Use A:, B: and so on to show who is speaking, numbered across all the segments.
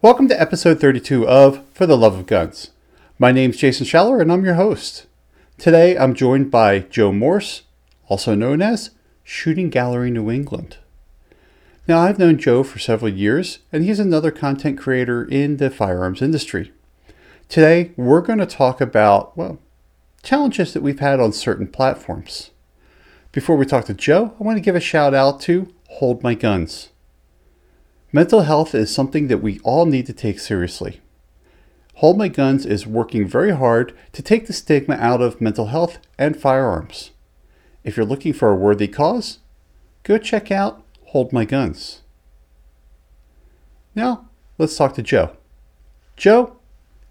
A: Welcome to episode 32 of For the Love of Guns. My name's Jason Schaller and I'm your host. Today I'm joined by Joe Morse, also known as Shooting Gallery New England. Now, I've known Joe for several years, and he's another content creator in the firearms industry. Today, we're going to talk about, well, challenges that we've had on certain platforms. Before we talk to Joe, I want to give a shout out to Hold My Guns. Mental health is something that we all need to take seriously. Hold My Guns is working very hard to take the stigma out of mental health and firearms. If you're looking for a worthy cause, go check out Hold My Guns. Now, let's talk to Joe. Joe,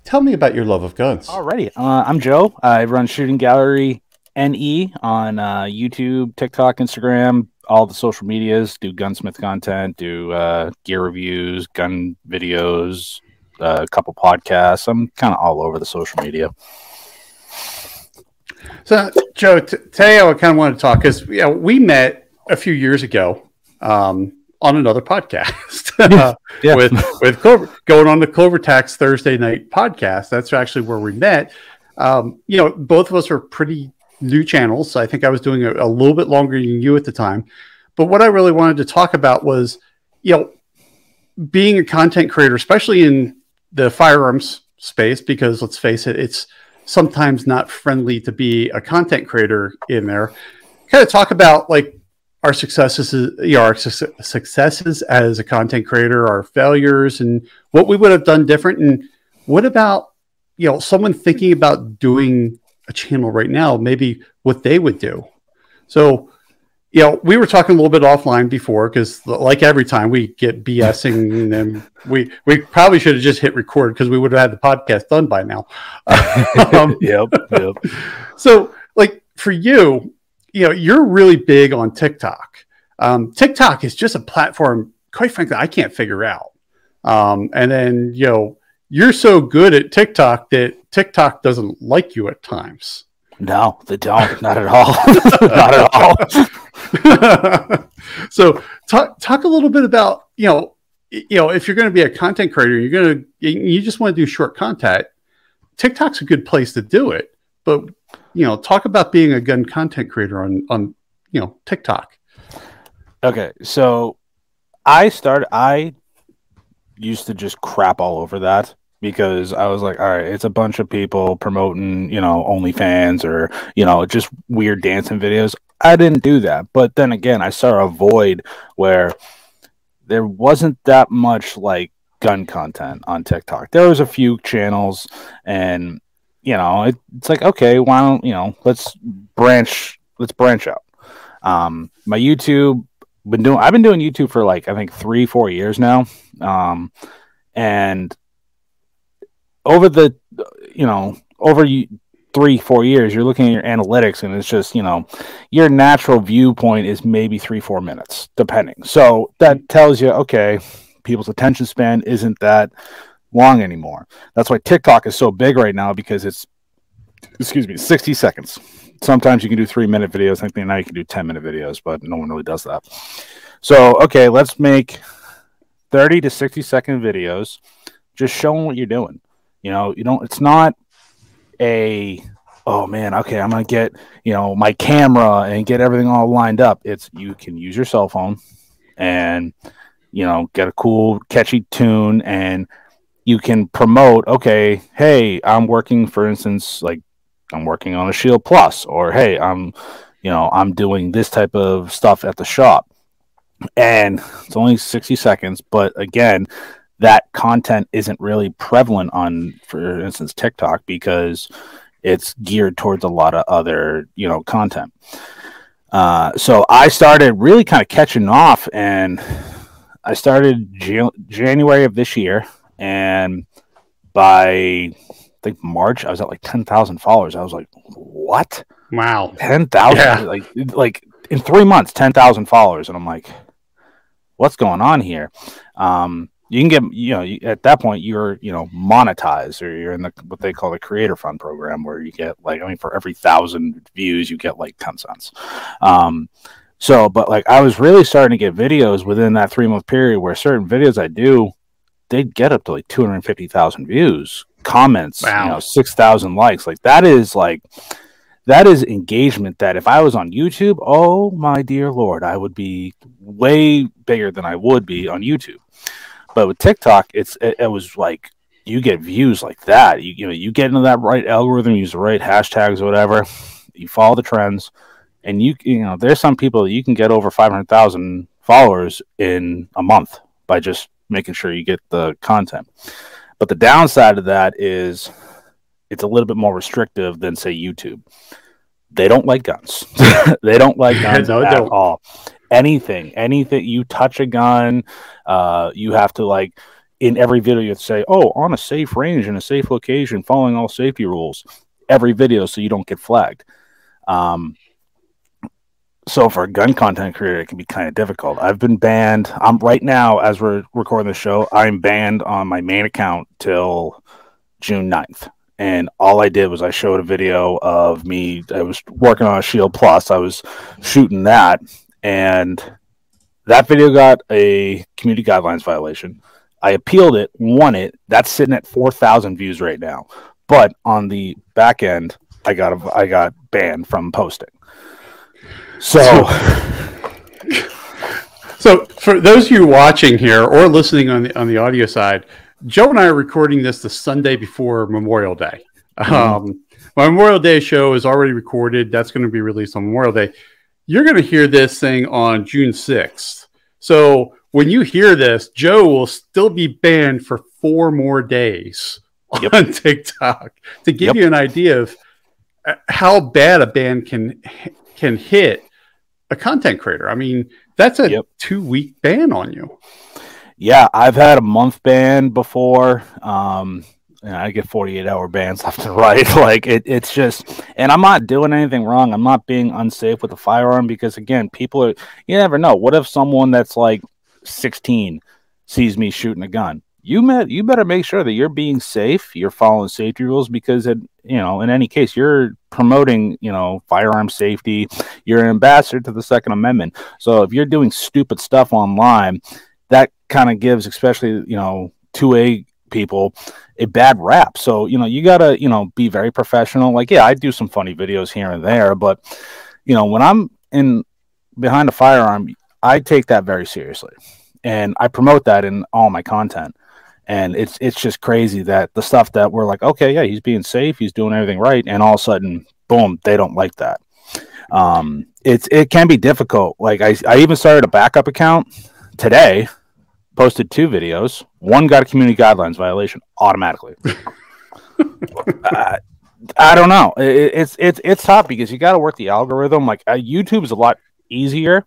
A: tell me about your love of guns.
B: Alrighty, uh, I'm Joe. I run Shooting Gallery NE on uh, YouTube, TikTok, Instagram, all the social medias. Do gunsmith content, do uh, gear reviews, gun videos, a couple podcasts. I'm kind of all over the social media.
A: So, Joe, t- today I kind of want to talk because you know, we met a few years ago um, on another podcast yeah. with with Clover, going on the Clover Tax Thursday night podcast. That's actually where we met. Um, you know, both of us are pretty new channels. I think I was doing a, a little bit longer than you at the time. But what I really wanted to talk about was, you know, being a content creator, especially in the firearms space because let's face it, it's sometimes not friendly to be a content creator in there. Kind of talk about like our successes, you know, our su- successes as a content creator, our failures, and what we would have done different. And what about you know someone thinking about doing a channel right now, maybe what they would do. So you know, we were talking a little bit offline before because, like every time, we get BSing, and we we probably should have just hit record because we would have had the podcast done by now.
B: um, yep, yep.
A: So, like for you, you know, you're really big on TikTok. Um, TikTok is just a platform, quite frankly, I can't figure out. Um, and then, you know, you're so good at TikTok that TikTok doesn't like you at times.
B: No, they don't. Not at all. Not at
A: all. so talk talk a little bit about you know you know if you're going to be a content creator, you're going to you just want to do short content. TikTok's a good place to do it, but you know talk about being a gun content creator on on you know TikTok.
B: Okay, so I started. I used to just crap all over that because I was like, all right, it's a bunch of people promoting, you know, OnlyFans or, you know, just weird dancing videos. I didn't do that. But then again, I saw a void where there wasn't that much like gun content on TikTok. There was a few channels and you know, it, it's like, okay, why don't, you know, let's branch, let's branch out. Um, my YouTube been doing, I've been doing YouTube for like, I think three, four years now. Um, and over the you know over three four years you're looking at your analytics and it's just you know your natural viewpoint is maybe three four minutes depending so that tells you okay people's attention span isn't that long anymore that's why tiktok is so big right now because it's excuse me 60 seconds sometimes you can do three minute videos i think now you can do 10 minute videos but no one really does that so okay let's make 30 to 60 second videos just showing what you're doing you know, you don't. It's not a oh man, okay, I'm gonna get you know my camera and get everything all lined up. It's you can use your cell phone and you know get a cool catchy tune and you can promote okay hey i'm working for instance like i'm working on a shield plus or hey i'm you know i'm doing this type of stuff at the shop and it's only 60 seconds but again that content isn't really prevalent on, for instance, TikTok because it's geared towards a lot of other, you know, content. Uh, so I started really kind of catching off, and I started January of this year, and by Think March, I was at like ten thousand followers. I was like, "What?
A: Wow,
B: ten thousand! Yeah. Like, like in three months, ten thousand followers!" And I'm like, "What's going on here?" Um, you can get you know at that point you're you know monetized or you're in the what they call the creator fund program where you get like i mean for every thousand views you get like 10 cents um so but like i was really starting to get videos within that three month period where certain videos i do they'd get up to like 250,000 views, comments,
A: wow.
B: you know, 6,000 likes. Like that is like that is engagement that if I was on YouTube, oh my dear lord, I would be way bigger than I would be on YouTube. But with TikTok, it's it, it was like you get views like that. You, you know, you get into that right algorithm, use the right hashtags or whatever. You follow the trends, and you you know, there's some people that you can get over five hundred thousand followers in a month by just making sure you get the content. But the downside of that is it's a little bit more restrictive than say YouTube. They don't like guns. they don't like guns no, at don't. all. Anything, anything you touch a gun, uh, you have to like in every video you say, "Oh, on a safe range in a safe location, following all safety rules." Every video, so you don't get flagged. Um, so for a gun content creator, it can be kind of difficult. I've been banned. I'm right now as we're recording the show. I'm banned on my main account till June 9th and all I did was I showed a video of me. I was working on a Shield Plus. I was shooting that, and that video got a community guidelines violation. I appealed it, won it. That's sitting at four thousand views right now. But on the back end, I got a, I got banned from posting. So,
A: so for those of you watching here or listening on the on the audio side, Joe and I are recording this the Sunday before Memorial Day. Mm-hmm. Um, my Memorial Day show is already recorded. That's going to be released on Memorial Day. You're going to hear this thing on June 6th. So when you hear this, Joe will still be banned for four more days yep. on TikTok to give yep. you an idea of uh, how bad a ban can can hit a content creator. I mean, that's a yep. two week ban on you
B: yeah, I've had a month ban before. Um, and I get 48 hour bans left and right. Like it, it's just, and I'm not doing anything wrong. I'm not being unsafe with a firearm because again, people are, you never know. What if someone that's like 16 sees me shooting a gun? You met, you better make sure that you're being safe. You're following safety rules because it, you know, in any case, you're promoting, you know, firearm safety. You're an ambassador to the Second Amendment. So if you're doing stupid stuff online, that kind of gives, especially you know, two A people a bad rap. So you know, you gotta you know be very professional. Like, yeah, I do some funny videos here and there, but you know, when I'm in behind a firearm, I take that very seriously, and I promote that in all my content. And it's it's just crazy that the stuff that we're like, okay, yeah, he's being safe, he's doing everything right, and all of a sudden, boom, they don't like that. Um, it's it can be difficult. Like I, I even started a backup account today posted two videos. One got a community guidelines violation automatically. uh, I don't know. It, it's it's it's tough because you got to work the algorithm. Like uh, YouTube is a lot easier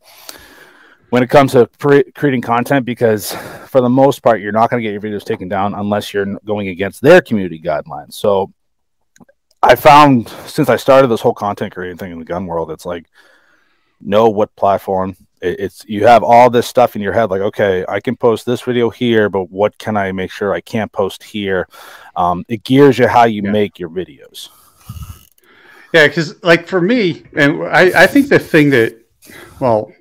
B: when it comes to pre- creating content because for the most part you're not going to get your videos taken down unless you're going against their community guidelines. So I found since I started this whole content creating thing in the gun world, it's like know what platform it's you have all this stuff in your head like okay i can post this video here but what can i make sure i can't post here um, it gears you how you yeah. make your videos
A: yeah because like for me and I, I think the thing that well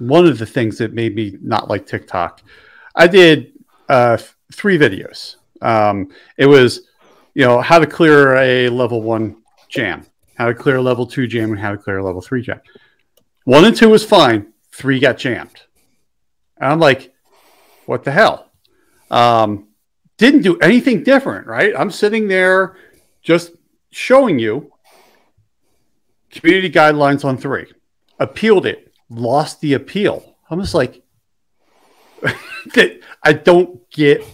A: one of the things that made me not like tiktok i did uh, three videos um, it was you know how to clear a level one jam how to clear a level two jam and how to clear a level three jam one and two was fine three got jammed. And I'm like, what the hell? Um, didn't do anything different, right? I'm sitting there just showing you community guidelines on three, appealed it, lost the appeal. I'm just like, I don't get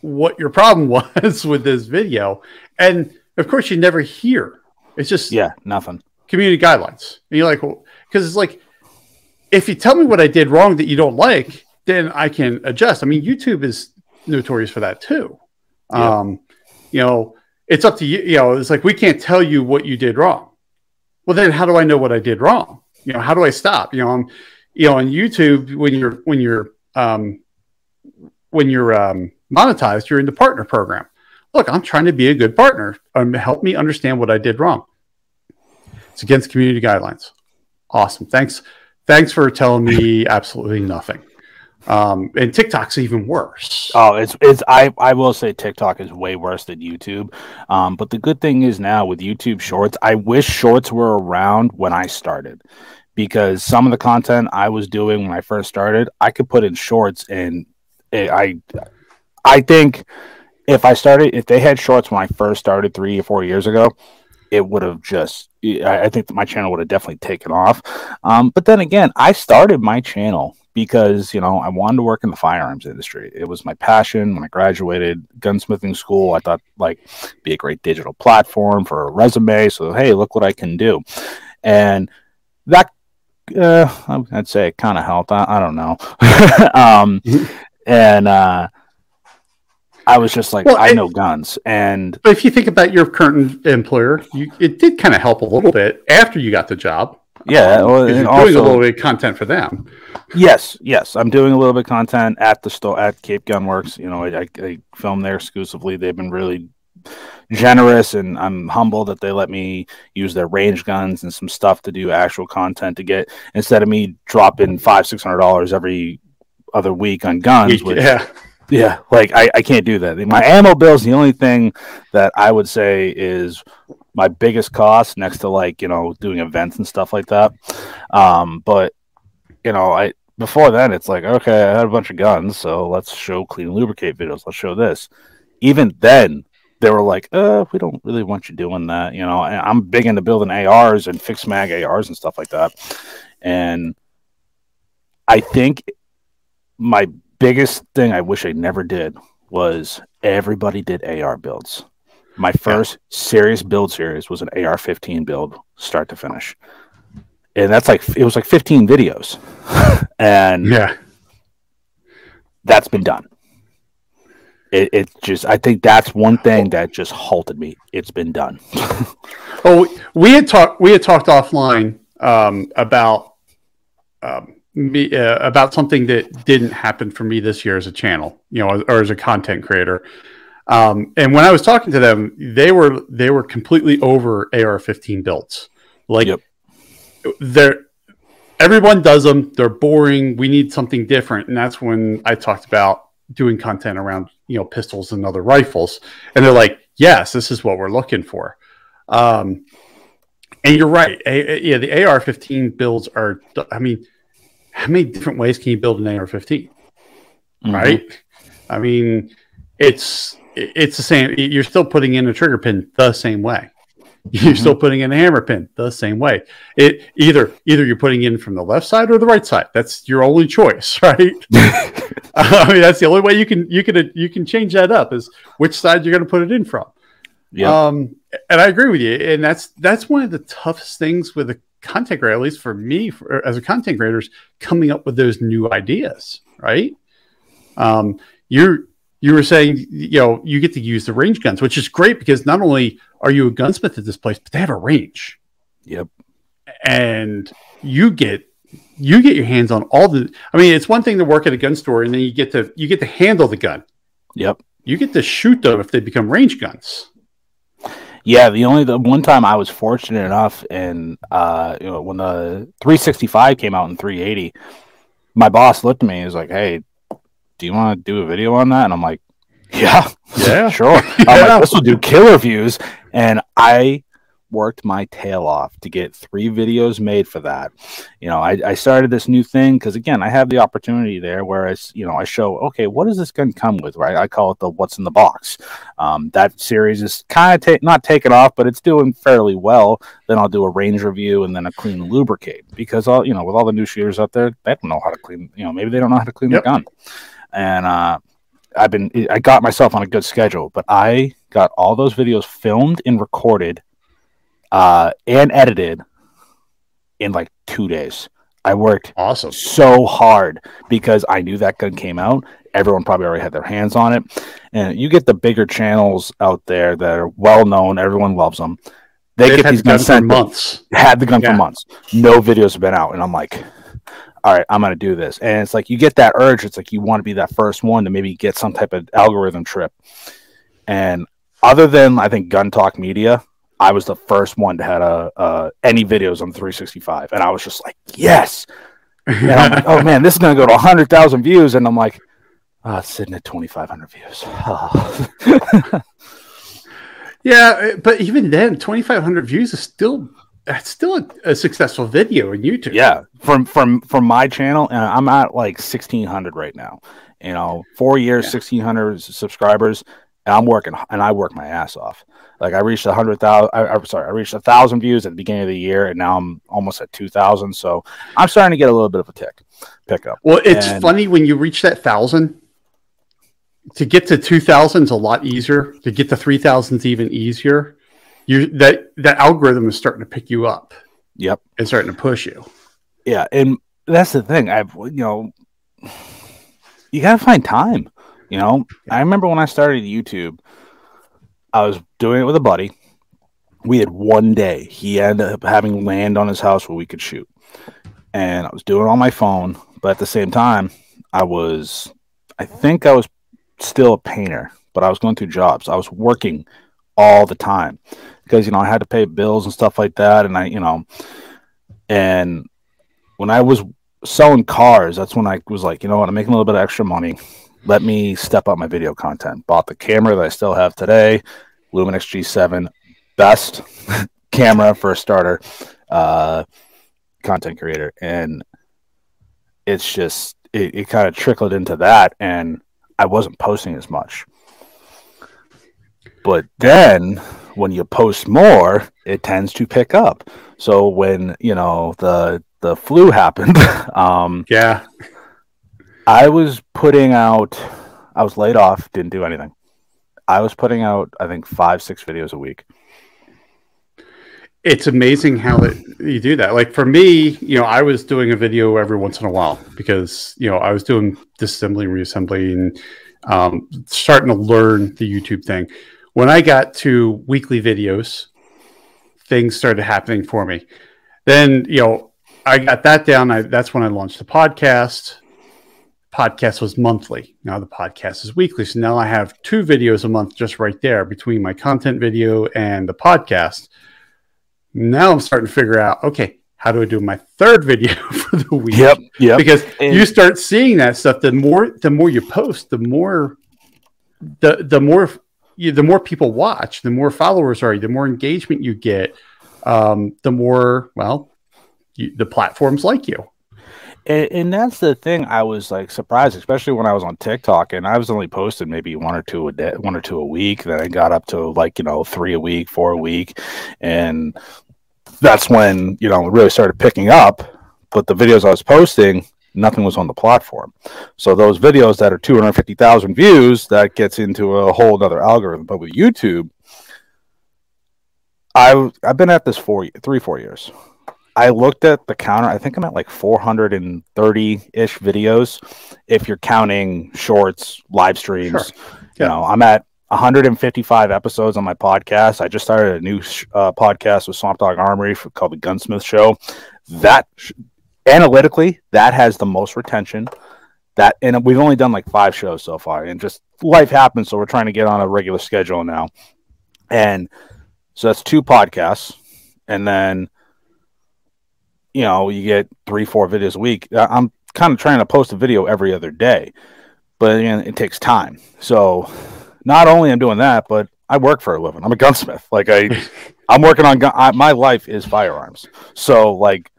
A: what your problem was with this video. And of course, you never hear. It's just,
B: yeah, nothing.
A: Community guidelines. And you're like, because well, it's like, if you tell me what I did wrong that you don't like, then I can adjust. I mean, YouTube is notorious for that too. Yeah. Um, you know, it's up to you. You know, it's like we can't tell you what you did wrong. Well, then how do I know what I did wrong? You know, how do I stop? You know, I'm, you know, on YouTube when you're when you're um, when you're um, monetized, you're in the partner program. Look, I'm trying to be a good partner. Um, help me understand what I did wrong. It's against community guidelines. Awesome. Thanks Thanks for telling me absolutely nothing. Um, and TikTok's even worse.
B: Oh, it's it's I I will say TikTok is way worse than YouTube. Um, but the good thing is now with YouTube Shorts, I wish Shorts were around when I started, because some of the content I was doing when I first started, I could put in Shorts, and it, I I think if I started, if they had Shorts when I first started three or four years ago, it would have just I think my channel would have definitely taken off. Um, but then again, I started my channel because you know I wanted to work in the firearms industry. It was my passion when I graduated gunsmithing school. I thought like be a great digital platform for a resume. So hey, look what I can do, and that uh, I'd say it kind of helped. I, I, don't know, um, and uh, I was just like, well, I know guns, and
A: but if you think about your current employer, you, it did kind of help a little bit after you got the job.
B: Yeah, um, well,
A: you're also, doing a little bit of content for them.
B: Yes, yes, I'm doing a little bit of content at the store at Cape Gunworks. You know, I, I, I film there exclusively. They've been really generous, and I'm humbled that they let me use their range guns and some stuff to do actual content to get instead of me dropping five six hundred dollars every other week on guns. Which,
A: yeah.
B: Yeah, like I, I can't do that. My ammo bill is the only thing that I would say is my biggest cost next to like you know doing events and stuff like that. Um, but you know, I before then it's like okay, I had a bunch of guns, so let's show clean lubricate videos. Let's show this. Even then, they were like, uh, we don't really want you doing that. You know, I'm big into building ARs and fixed mag ARs and stuff like that. And I think my biggest thing I wish I never did was everybody did AR builds. My first yeah. serious build series was an AR-15 build, start to finish, and that's like it was like 15 videos, and
A: yeah,
B: that's been done. It, it just I think that's one thing that just halted me. It's been done.
A: oh, we had talked we had talked offline um, about um, me uh, about something that didn't happen for me this year as a channel, you know, or as a content creator. Um, and when I was talking to them, they were they were completely over AR-15 builds. Like yep. they're everyone does them. They're boring. We need something different, and that's when I talked about doing content around you know pistols and other rifles. And they're like, "Yes, this is what we're looking for." Um, and you're right. A, yeah, the AR-15 builds are. I mean, how many different ways can you build an AR-15? Mm-hmm. Right. I mean, it's it's the same. You're still putting in a trigger pin the same way. You're mm-hmm. still putting in a hammer pin the same way. It either either you're putting in from the left side or the right side. That's your only choice, right? I mean, that's the only way you can you can you can change that up is which side you're going to put it in from. Yeah. Um, and I agree with you. And that's that's one of the toughest things with a content creator, at least for me, for, as a content creator, is coming up with those new ideas, right? Um, you're you were saying, you know, you get to use the range guns, which is great because not only are you a gunsmith at this place, but they have a range.
B: Yep.
A: And you get you get your hands on all the I mean, it's one thing to work at a gun store and then you get to you get to handle the gun.
B: Yep.
A: You get to shoot them if they become range guns.
B: Yeah, the only the one time I was fortunate enough and uh you know when the 365 came out in 380, my boss looked at me and was like, Hey, do you want to do a video on that? And I'm like, yeah,
A: yeah,
B: sure. yeah. I'm like, this will do killer views. And I worked my tail off to get three videos made for that. You know, I, I started this new thing because again, I have the opportunity there where I, you know, I show, okay, what does this gun come with, right? I call it the what's in the box. Um, that series is kind of ta- not taken off, but it's doing fairly well. Then I'll do a range review and then a clean lubricate because all, you know, with all the new shooters out there, they don't know how to clean, you know, maybe they don't know how to clean yep. the gun and uh, I've been I got myself on a good schedule, but I got all those videos filmed and recorded uh, and edited in like two days. I worked
A: awesome
B: so hard because I knew that gun came out. Everyone probably already had their hands on it, and you get the bigger channels out there that are well known. Everyone loves them. They They've get these guns
A: for months.
B: Had the gun yeah. for months. No videos have been out, and I'm like, all right, I'm going to do this. And it's like you get that urge. It's like you want to be that first one to maybe get some type of algorithm trip. And other than I think Gun Talk Media, I was the first one to have a, uh, any videos on 365, and I was just like, yes, and I'm like, oh man, this is gonna go to hundred thousand views, and I'm like, oh, it's sitting at twenty five hundred views.
A: Yeah, but even then, twenty five hundred views is still that's still a, a, successful video on YouTube.
B: Yeah, from from from my channel, and I'm at like sixteen hundred right now. You know, four years, yeah. sixteen hundred subscribers, and I'm working, and I work my ass off. Like I reached a hundred thousand. I'm sorry, I reached a thousand views at the beginning of the year, and now I'm almost at two thousand. So I'm starting to get a little bit of a tick pickup.
A: Well, it's and, funny when you reach that thousand. To get to two thousand is a lot easier. To get to three thousand is even easier you that that algorithm is starting to pick you up.
B: Yep,
A: and starting to push you.
B: Yeah, and that's the thing. I've you know, you gotta find time. You know, I remember when I started YouTube, I was doing it with a buddy. We had one day. He ended up having land on his house where we could shoot, and I was doing it on my phone. But at the same time, I was, I think I was still a painter, but I was going through jobs. I was working all the time because you know I had to pay bills and stuff like that, and I you know, and when I was selling cars, that's when I was like, you know what, I'm making a little bit of extra money. Let me step up my video content. Bought the camera that I still have today, Lumix G7, best camera for a starter, uh, content creator, and it's just it, it kind of trickled into that, and I wasn't posting as much. But then when you post more, it tends to pick up. So when you know the the flu happened, um,
A: yeah,
B: I was putting out. I was laid off, didn't do anything. I was putting out, I think, five six videos a week.
A: It's amazing how that you do that. Like for me, you know, I was doing a video every once in a while because you know I was doing disassembly and reassembly and um, starting to learn the YouTube thing when I got to weekly videos, things started happening for me. Then, you know, I got that down. I, that's when I launched the podcast. Podcast was monthly. Now the podcast is weekly. So now I have two videos a month just right there between my content video and the podcast. Now I'm starting to figure out, okay, how do I do my third video for the week?
B: Yep. Yep.
A: Because and you start seeing that stuff. The more the more you post, the more the the more you, the more people watch, the more followers are you, the more engagement you get, um, the more well, you, the platforms like you.
B: And, and, that's the thing. I was like surprised, especially when I was on TikTok, and I was only posting maybe one or two a day, one or two a week. Then I got up to like you know three a week, four a week, and that's when you know really started picking up. But the videos I was posting, nothing was on the platform. So those videos that are 250,000 views, that gets into a whole other algorithm. But with YouTube, I I've been at this for three four years. I looked at the counter. I think I'm at like 430 ish videos, if you're counting shorts, live streams. Sure. Yeah. You know, I'm at 155 episodes on my podcast. I just started a new uh, podcast with Swamp Dog Armory for, called the Gunsmith Show. That analytically, that has the most retention. That and we've only done like five shows so far, and just life happens, so we're trying to get on a regular schedule now. And so that's two podcasts, and then you know you get three, four videos a week. I'm kind of trying to post a video every other day, but again, it takes time. So not only I'm doing that, but I work for a living. I'm a gunsmith. Like I, I'm working on gun. I, my life is firearms. So like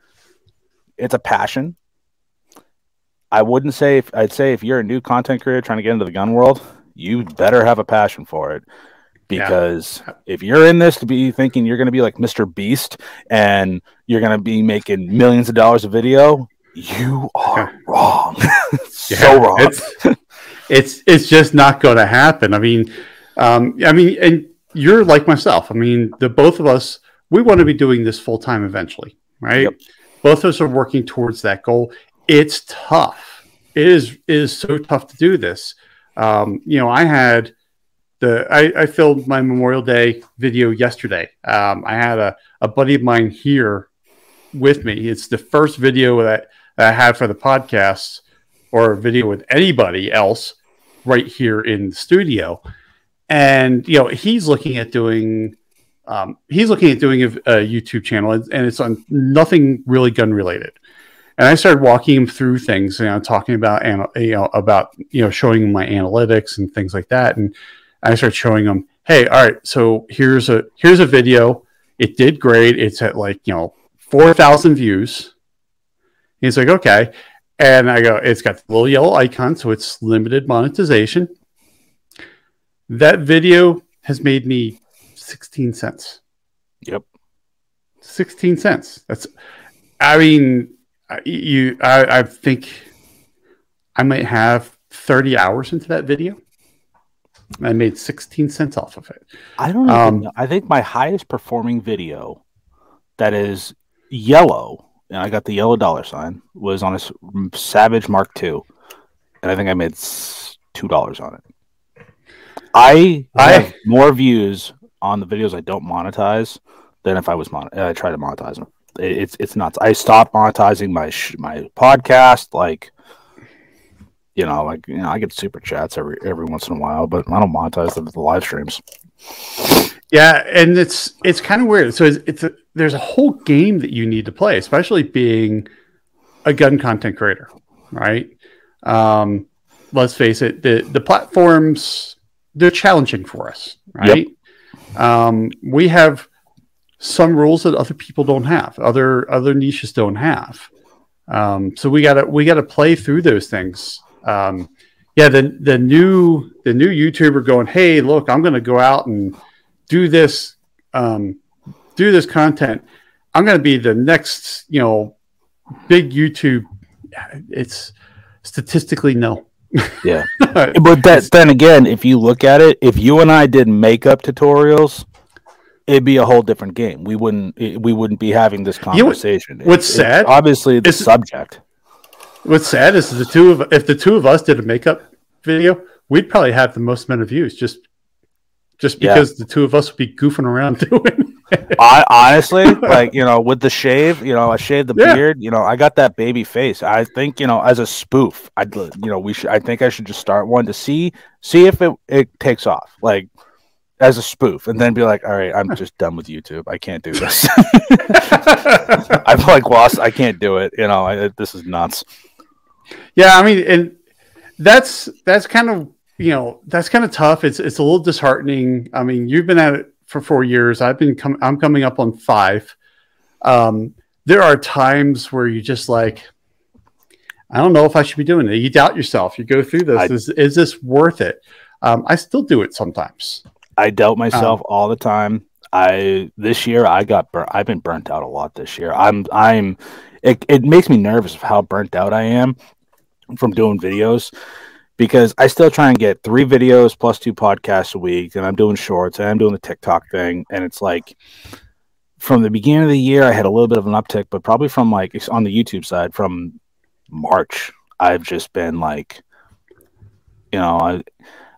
B: it's a passion. I wouldn't say if I'd say if you're a new content creator trying to get into the gun world, you better have a passion for it. Because yeah. if you're in this to be thinking you're going to be like Mr. Beast and you're going to be making millions of dollars a video, you are wrong. so yeah, wrong.
A: It's, it's it's just not going to happen. I mean, um, I mean, and you're like myself. I mean, the both of us we want to be doing this full time eventually, right? Yep both of us are working towards that goal. It's tough. It is it is so tough to do this. Um, you know, I had the I, I, filmed my Memorial Day video yesterday. Um, I had a, a buddy of mine here with me. It's the first video that, that I had for the podcast or a video with anybody else right here in the studio. And you know, he's looking at doing um, he's looking at doing a, a YouTube channel, and, and, it's on nothing really gun related. and I started walking him through things, you know, talking about you know about you know showing my analytics and things like that, and I started showing him, hey, all right, so here's a here's a video. It did great. It's at like you know four thousand views. He's like, okay, and I go, it's got the little yellow icon, so it's limited monetization. That video has made me sixteen cents.
B: Yep,
A: sixteen cents. That's, I mean you I, I think I might have 30 hours into that video. I made 16 cents off of it.
B: I don't um, know. I think my highest performing video that is yellow, and I got the yellow dollar sign, was on a Savage Mark II. And I think I made $2 on it. I, I have more views on the videos I don't monetize than if I was mon- I try to monetize them it's it's nuts. I stopped monetizing my sh- my podcast. Like, you know, like you know, I get super chats every every once in a while, but I don't monetize the, the live streams.
A: Yeah, and it's it's kind of weird. So it's, it's a, there's a whole game that you need to play, especially being a gun content creator, right? Um, let's face it, the the platforms they're challenging for us, right? Yep. Um, we have some rules that other people don't have, other other niches don't have. Um, so we gotta we gotta play through those things. Um, yeah, the the new the new YouTuber going, hey, look, I'm gonna go out and do this um, do this content. I'm gonna be the next, you know, big YouTube. It's statistically no.
B: Yeah, but that, then again, if you look at it, if you and I did makeup tutorials, it'd be a whole different game. We wouldn't we wouldn't be having this conversation.
A: You know, what's
B: it's,
A: sad?
B: It's obviously, the subject.
A: What's sad is the two of if the two of us did a makeup video, we'd probably have the most amount of views just just because yeah. the two of us would be goofing around doing.
B: I honestly like you know with the shave, you know, I shaved the yeah. beard. You know, I got that baby face. I think you know as a spoof, I you know we should. I think I should just start one to see see if it it takes off. Like as a spoof and then be like, all right, I'm just done with YouTube. I can't do this. I've like lost. I can't do it. You know, I, this is nuts.
A: Yeah, I mean, and that's that's kind of you know that's kind of tough. It's it's a little disheartening. I mean, you've been at it for four years. I've been com- I'm coming up on five. Um, there are times where you just like, I don't know if I should be doing it. You doubt yourself. You go through this. I, is, is this worth it? Um, I still do it sometimes.
B: I doubt myself um, all the time. I this year I got burnt. I've been burnt out a lot this year. I'm I'm it, it makes me nervous of how burnt out I am from doing videos because I still try and get three videos plus two podcasts a week, and I'm doing shorts and I'm doing the TikTok thing, and it's like from the beginning of the year I had a little bit of an uptick, but probably from like on the YouTube side from March I've just been like, you know, I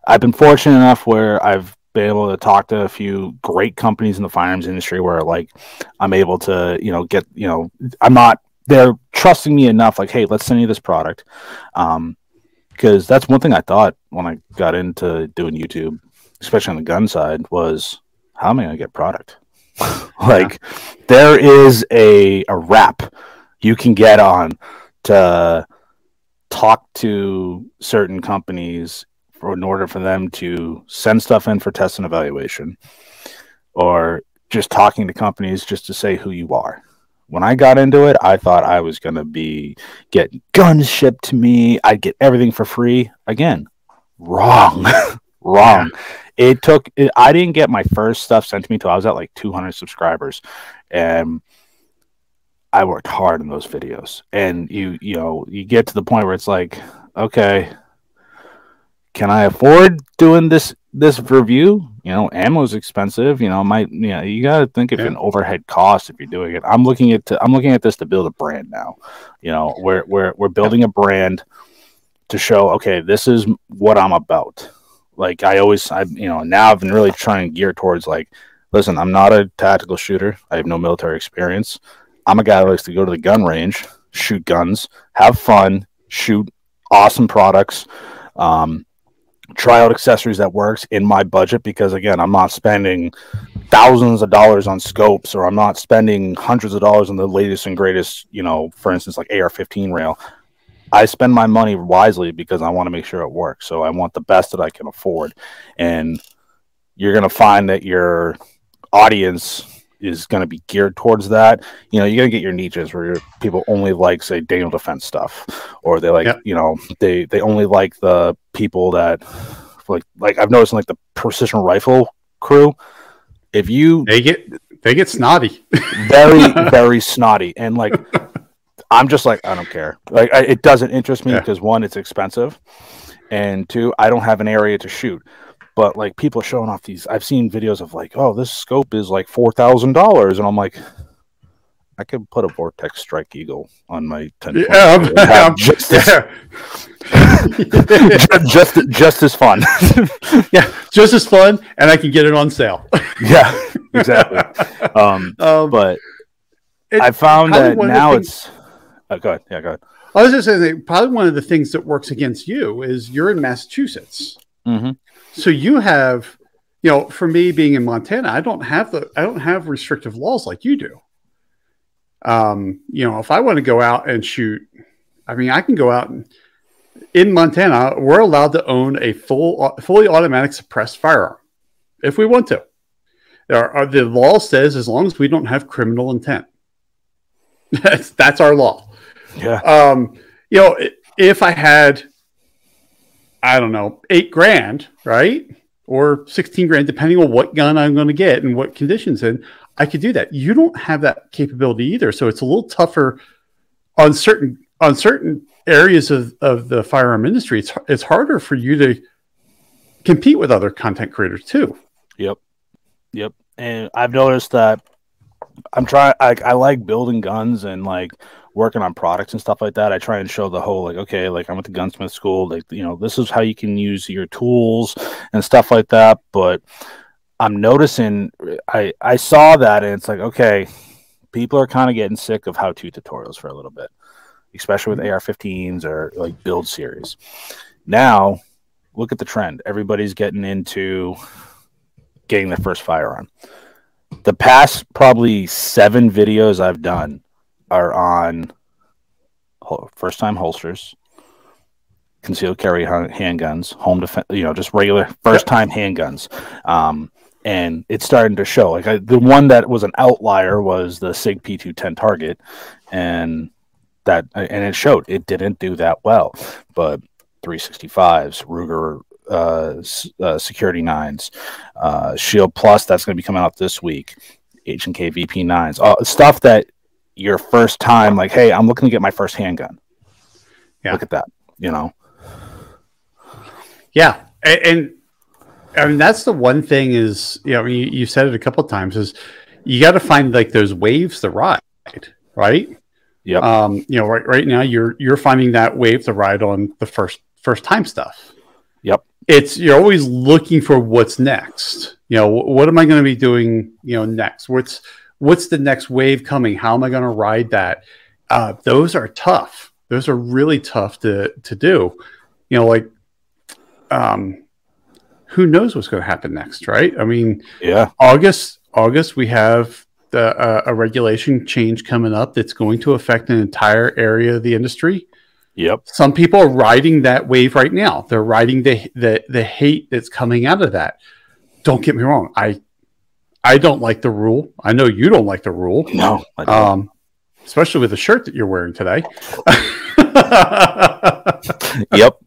B: I've been fortunate enough where I've been able to talk to a few great companies in the firearms industry where like I'm able to, you know, get, you know, I'm not they're trusting me enough like, hey, let's send you this product. Um, because that's one thing I thought when I got into doing YouTube, especially on the gun side, was how am I gonna get product? like yeah. there is a a wrap you can get on to talk to certain companies for, in order for them to send stuff in for test and evaluation or just talking to companies just to say who you are. When I got into it, I thought I was going to be get guns shipped to me. I'd get everything for free. Again, wrong. wrong. Yeah. It took it, I didn't get my first stuff sent to me till I was at like 200 subscribers and I worked hard in those videos. And you you know, you get to the point where it's like, okay, can I afford doing this this review? You know, ammo's expensive. You know, might you know you got to think of yeah. an overhead cost if you're doing it. I'm looking at to, I'm looking at this to build a brand now. You know, we're we're we're building a brand to show okay, this is what I'm about. Like I always, I you know now I've been really trying to gear towards like, listen, I'm not a tactical shooter. I have no military experience. I'm a guy who likes to go to the gun range, shoot guns, have fun, shoot awesome products. Um, try out accessories that works in my budget because again i'm not spending thousands of dollars on scopes or I'm not spending hundreds of dollars on the latest and greatest, you know, for instance, like AR-15 rail. I spend my money wisely because I want to make sure it works. So I want the best that I can afford. And you're going to find that your audience is going to be geared towards that. You know, you're going to get your niches where people only like, say, Daniel Defense stuff, or they like, you know, they they only like the people that like like I've noticed in like the precision rifle crew. If you
A: they get they get snotty,
B: very very snotty, and like I'm just like I don't care. Like I, it doesn't interest me because yeah. one, it's expensive, and two, I don't have an area to shoot but like people showing off these i've seen videos of like oh this scope is like four thousand dollars and i'm like i could put a vortex strike eagle on my 10 yeah, I'm, just, yeah. just just as fun.
A: Yeah just as fun and i can get it on sale.
B: Yeah exactly. Um, um but it, i found that now things, it's oh, go ahead. Yeah go ahead.
A: I was just saying probably one of the things that works against you is you're in massachusetts.
B: Mm-hmm.
A: So you have, you know, for me being in Montana, I don't have the I don't have restrictive laws like you do. Um, you know, if I want to go out and shoot, I mean, I can go out and in Montana, we're allowed to own a full fully automatic suppressed firearm if we want to. There are, the law says as long as we don't have criminal intent. that's that's our law.
B: Yeah.
A: Um, you know, if I had I don't know, eight grand, right? Or 16 grand, depending on what gun I'm going to get and what conditions in, I could do that. You don't have that capability either. So it's a little tougher on certain on certain areas of, of the firearm industry. It's it's harder for you to compete with other content creators too.
B: Yep. Yep. And I've noticed that I'm trying I, I like building guns and like working on products and stuff like that, I try and show the whole like, okay, like I went to gunsmith school, like you know, this is how you can use your tools and stuff like that. But I'm noticing I I saw that and it's like, okay, people are kind of getting sick of how-to tutorials for a little bit, especially with mm-hmm. AR-15s or like build series. Now, look at the trend. Everybody's getting into getting their first firearm. The past probably seven videos I've done are on first time holsters, concealed carry handguns, home defense, you know, just regular first time handguns. Um, and it's starting to show. Like I, the one that was an outlier was the Sig P210 target, and that and it showed it didn't do that well. But 365s, Ruger uh, uh, Security Nines, uh, Shield Plus that's going to be coming out this week. H and K VP nines, uh, stuff that your first time, like, hey, I'm looking to get my first handgun. Yeah. Look at that, you know?
A: Yeah. And, and I mean, that's the one thing is, you know, you, you said it a couple times is you got to find like those waves to ride, right?
B: Yeah.
A: Um, you know, right, right now you're, you're finding that wave to ride on the first, first time stuff.
B: Yep.
A: It's, you're always looking for what's next. You know, what am I going to be doing, you know, next? What's, what's the next wave coming? How am I going to ride that? Uh, those are tough. Those are really tough to to do. You know, like, um, who knows what's going to happen next, right? I mean,
B: yeah,
A: August, August, we have the uh, a regulation change coming up that's going to affect an entire area of the industry.
B: Yep.
A: Some people are riding that wave right now. They're riding the the the hate that's coming out of that. Don't get me wrong. I I don't like the rule. I know you don't like the rule.
B: No,
A: um, especially with the shirt that you're wearing today.
B: yep,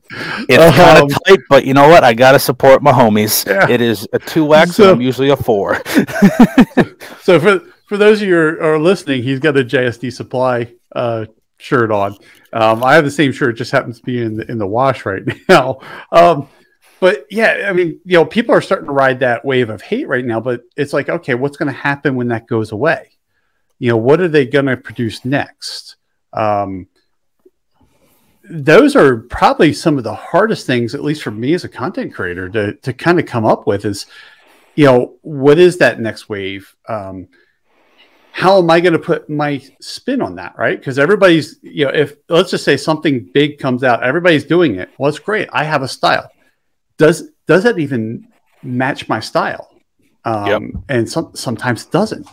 B: it's um, kind of tight, but you know what? I gotta support my homies. Yeah. It is a two X, so, I'm usually a four.
A: so for for those of you who are listening, he's got a JSD Supply uh, shirt on. Um, I have the same shirt, just happens to be in the, in the wash right now. Um, but yeah, I mean, you know, people are starting to ride that wave of hate right now, but it's like, okay, what's going to happen when that goes away? You know, what are they going to produce next? Um, those are probably some of the hardest things, at least for me as a content creator, to to kind of come up with is, you know, what is that next wave? Um, how am I going to put my spin on that? Right? Because everybody's, you know, if let's just say something big comes out, everybody's doing it. Well, it's great. I have a style does does that even match my style? um, yep. and some sometimes it doesn't.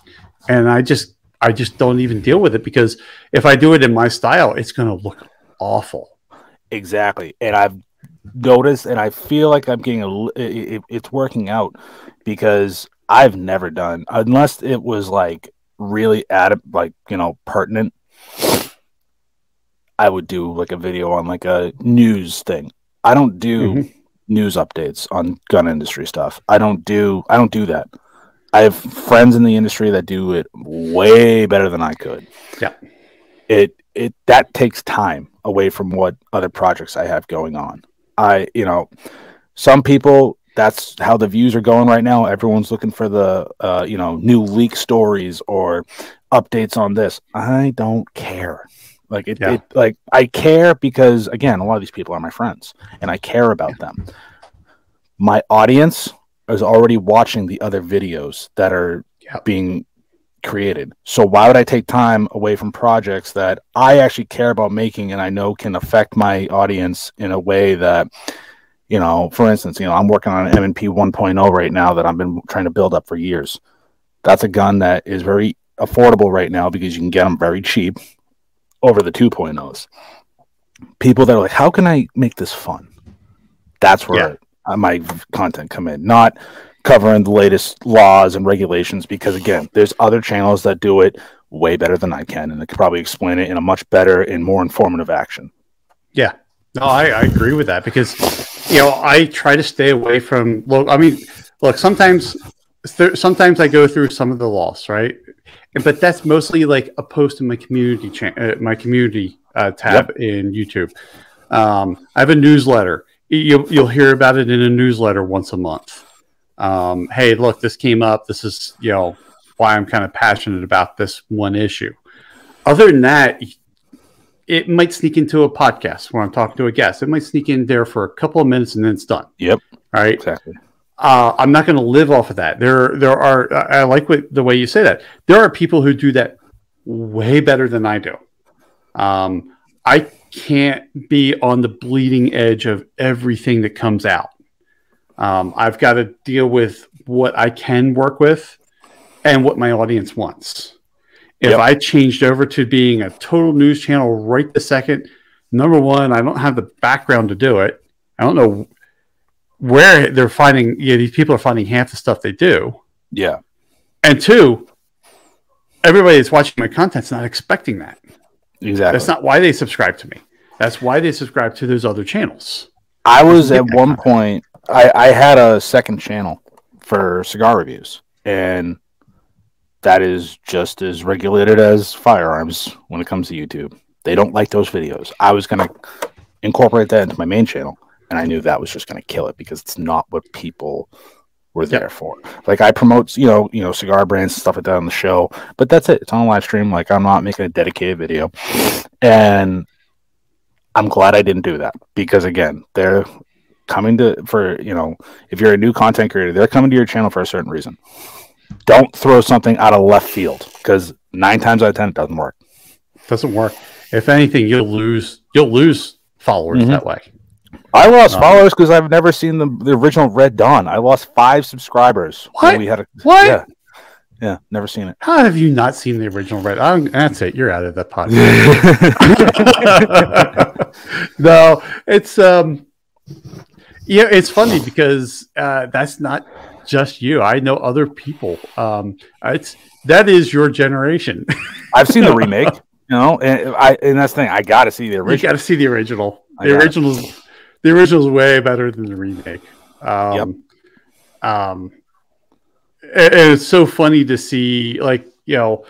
A: And I just I just don't even deal with it because if I do it in my style, it's going to look awful.
B: Exactly, and I've noticed, and I feel like I'm getting a. It, it's working out because I've never done unless it was like really add like you know pertinent. I would do like a video on like a news thing. I don't do mm-hmm. News updates on gun industry stuff. I don't do I don't do that. I have friends in the industry that do it way better than I could.
A: Yeah.
B: It it that takes time away from what other projects I have going on. I, you know, some people that's how the views are going right now. Everyone's looking for the uh, you know, new leak stories or updates on this. I don't care. Like it, yeah. it like I care because again, a lot of these people are my friends and I care about them. My audience is already watching the other videos that are yep. being created. So why would I take time away from projects that I actually care about making and I know can affect my audience in a way that you know, for instance, you know, I'm working on an M&P 1.0 right now that I've been trying to build up for years. That's a gun that is very affordable right now because you can get them very cheap over the 2.0s. People that are like, how can I make this fun? That's where yeah. My content come in, not covering the latest laws and regulations. Because again, there's other channels that do it way better than I can, and they could probably explain it in a much better and more informative action.
A: Yeah, no, I, I agree with that because you know I try to stay away from. Look, I mean, look, sometimes sometimes I go through some of the laws, right? But that's mostly like a post in my community cha- uh, my community uh, tab yep. in YouTube. Um, I have a newsletter you'll you'll hear about it in a newsletter once a month. Um, hey, look, this came up. This is you know why I'm kind of passionate about this one issue. Other than that, it might sneak into a podcast where I'm talking to a guest. It might sneak in there for a couple of minutes and then it's done.
B: Yep.
A: All right.
B: Exactly.
A: Uh, I'm not going to live off of that. There, there are. I like what, the way you say that. There are people who do that way better than I do. Um, I can't be on the bleeding edge of everything that comes out. Um, I've got to deal with what I can work with and what my audience wants. If yep. I changed over to being a total news channel right the second, number one, I don't have the background to do it. I don't know where they're finding, you know, these people are finding half the stuff they do.
B: Yeah.
A: And two, everybody that's watching my content's not expecting that.
B: Exactly.
A: That's not why they subscribe to me. That's why they subscribe to those other channels.
B: I was at one point. I, I had a second channel for cigar reviews, and that is just as regulated as firearms when it comes to YouTube. They don't like those videos. I was going to incorporate that into my main channel, and I knew that was just going to kill it because it's not what people were there yep. for. Like I promote, you know, you know, cigar brands and stuff like that on the show, but that's it. It's on a live stream. Like I'm not making a dedicated video, and I'm glad I didn't do that because again, they're coming to for you know, if you're a new content creator, they're coming to your channel for a certain reason. Don't throw something out of left field because nine times out of ten it doesn't work.
A: Doesn't work. If anything, you'll lose you'll lose followers mm-hmm. that way.
B: I lost um, followers because I've never seen the, the original Red Dawn. I lost five subscribers.
A: What? We had a, what?
B: Yeah, yeah, never seen it.
A: How have you not seen the original Red? I'm, that's it. You're out of the podcast. no, it's um, yeah, it's funny because uh, that's not just you. I know other people. Um, it's that is your generation.
B: I've seen the remake. You know, and I and that's the thing. I got to see the original. You
A: got to see the original. The original, the original is way better than the remake. Um, yep. um, and it's so funny to see, like you know,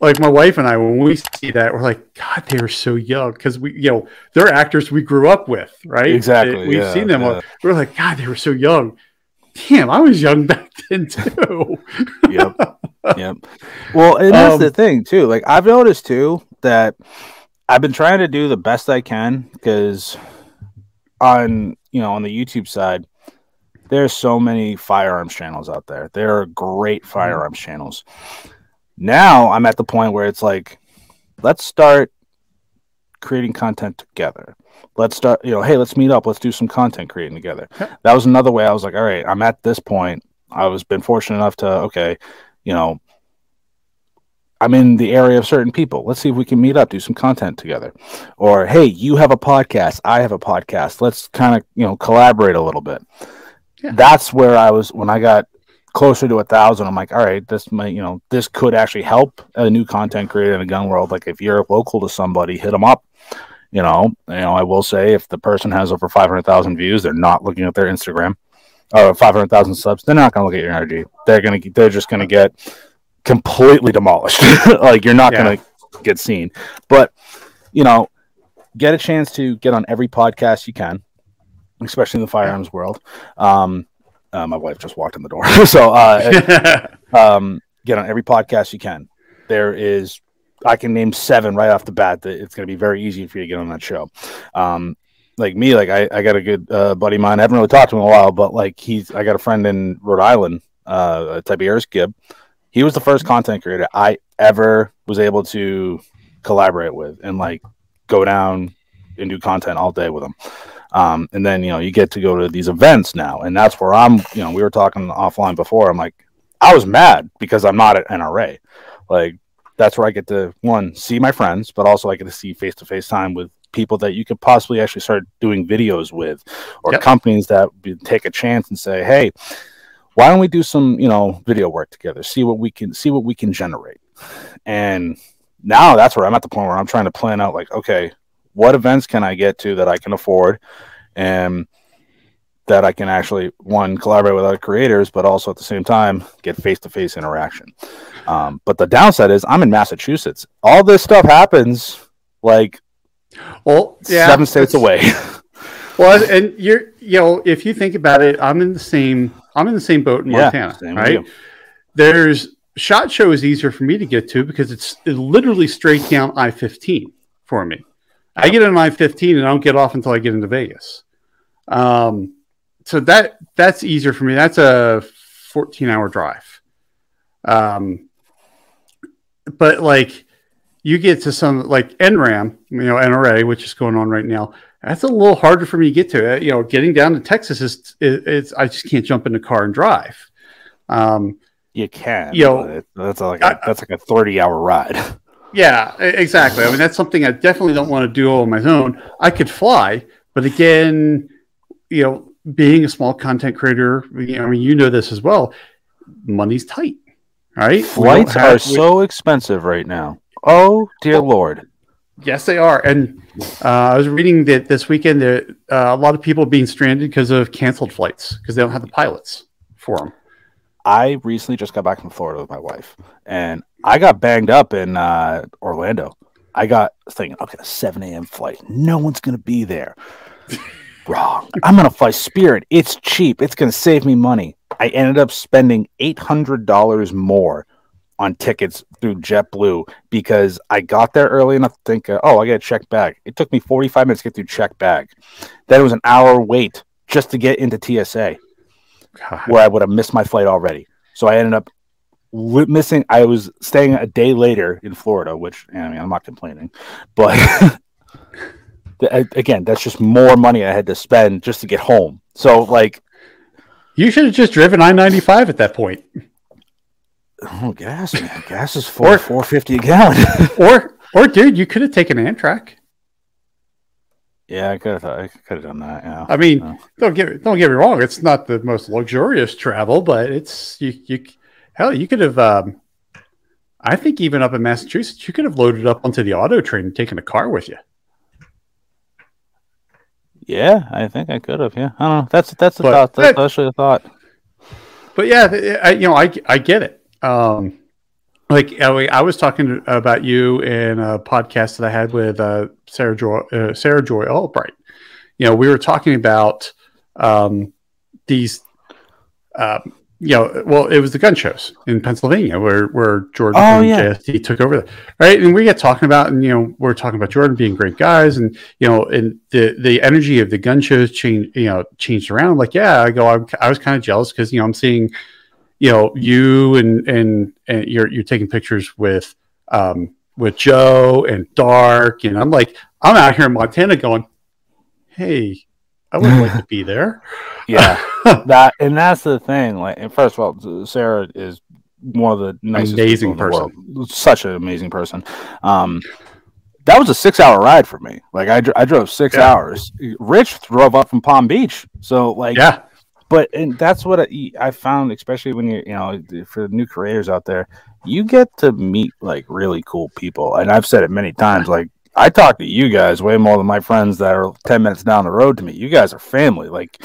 A: like my wife and I when we see that, we're like, God, they were so young because we, you know, they're actors we grew up with, right?
B: Exactly.
A: we've
B: yeah,
A: seen them.
B: Yeah.
A: We're like, God, they were so young. Damn, I was young back then too.
B: yep. Yep. Well, and that's um, the thing too. Like I've noticed too that I've been trying to do the best I can because on you know on the YouTube side, there's so many firearms channels out there. There are great mm-hmm. firearms channels. Now I'm at the point where it's like, let's start creating content together. Let's start, you know, hey, let's meet up. Let's do some content creating together. That was another way I was like, all right, I'm at this point. I was been fortunate enough to okay, you know, I'm in the area of certain people. Let's see if we can meet up, do some content together. Or hey, you have a podcast, I have a podcast. Let's kind of you know collaborate a little bit. Yeah. That's where I was when I got closer to a thousand. I'm like, all right, this might you know this could actually help a new content creator in a gun world. Like if you're local to somebody, hit them up. You know, you know, I will say if the person has over 500,000 views, they're not looking at their Instagram or 500,000 subs. They're not going to look at your energy. They're going to they're just going to get completely demolished. like you're not yeah. going to get seen. But you know, get a chance to get on every podcast you can, especially in the firearms world. Um, uh, my wife just walked in the door, so uh, um, get on every podcast you can. There is, I can name seven right off the bat that it's going to be very easy for you to get on that show. Um, like me, like I, I got a good uh, buddy of mine. I haven't really talked to him in a while, but like he's, I got a friend in Rhode Island, uh, Tiberius Gibb he was the first content creator I ever was able to collaborate with and like go down and do content all day with him. Um, and then you know you get to go to these events now, and that's where I'm. You know, we were talking offline before. I'm like, I was mad because I'm not at NRA. Like that's where I get to one see my friends, but also I get to see face to face time with people that you could possibly actually start doing videos with, or yep. companies that take a chance and say, hey why don't we do some you know video work together? See what we can see what we can generate. And now that's where i'm at the point where i'm trying to plan out like okay what events can i get to that i can afford and that i can actually one collaborate with other creators but also at the same time get face-to-face interaction. Um, but the downside is i'm in massachusetts. All this stuff happens like well yeah, seven states away
A: well and you're you know if you think about it i'm in the same I'm in the same boat in Montana, yeah, right? There's Shot Show is easier for me to get to because it's, it's literally straight down I-15 for me. I get on I-15 and I don't get off until I get into Vegas. Um, so that that's easier for me. That's a 14 hour drive. Um, but like you get to some like NRAM, you know, NRA, which is going on right now that's a little harder for me to get to. You know, getting down to Texas is it's I just can't jump in the car and drive. Um,
B: you can, you know, that's like a, that's like a thirty hour ride.
A: Yeah, exactly. I mean, that's something I definitely don't want to do on my own. I could fly, but again, you know, being a small content creator, you know, I mean, you know this as well. Money's tight, right?
B: Flights have, are so expensive right now. Oh dear well, lord!
A: Yes, they are. And uh, I was reading that this weekend that uh, a lot of people are being stranded because of canceled flights because they don't have the pilots for them.
B: I recently just got back from Florida with my wife, and I got banged up in uh, Orlando. I got thinking, okay, a 7 a.m. flight. No one's going to be there. Wrong. I'm going to fly Spirit. It's cheap. It's going to save me money. I ended up spending $800 more on tickets through JetBlue because I got there early enough to think, uh, oh, I got a check bag. It took me 45 minutes to get through check bag. Then it was an hour wait just to get into TSA God. where I would have missed my flight already. So I ended up missing. I was staying a day later in Florida, which I mean, I'm not complaining, but again, that's just more money I had to spend just to get home. So like,
A: you should have just driven I 95 at that point.
B: Oh, gas, man. Gas is four four fifty a gallon.
A: or or dude, you could have taken Amtrak.
B: Yeah, I could have. I could have done that. Yeah. I
A: mean, don't get don't get me wrong. It's not the most luxurious travel, but it's you. You hell, you could have. Um, I think even up in Massachusetts, you could have loaded up onto the auto train and taken a car with you.
B: Yeah, I think I could have. Yeah, I don't know. That's that's the but, thought. That's actually a thought.
A: But yeah, I, you know, I I get it um, like I was talking about you in a podcast that I had with uh, Sarah Joy uh, Sarah Joy Albright. You know, we were talking about um, these. Um, you know, well, it was the gun shows in Pennsylvania where where Jordan oh, and yeah. JSD took over, right? And we get talking about, and you know, we're talking about Jordan being great guys, and you know, and the the energy of the gun shows changed, you know, changed around. Like, yeah, I go, I'm, I was kind of jealous because you know I'm seeing you know you and and, and you're you're taking pictures with um, with Joe and Dark, and I'm like I'm out here in Montana going, hey, I would like to be there.
B: Yeah, that and that's the thing. Like, first of all, Sarah is one of the nicest,
A: amazing person,
B: such an amazing person. Um, that was a six-hour ride for me. Like I, I drove six yeah. hours. Rich drove up from Palm Beach, so like
A: yeah.
B: But and that's what I, I found, especially when you're, you know for new creators out there, you get to meet like really cool people. And I've said it many times, like I talk to you guys way more than my friends that are 10 minutes down the road to me. You guys are family. Like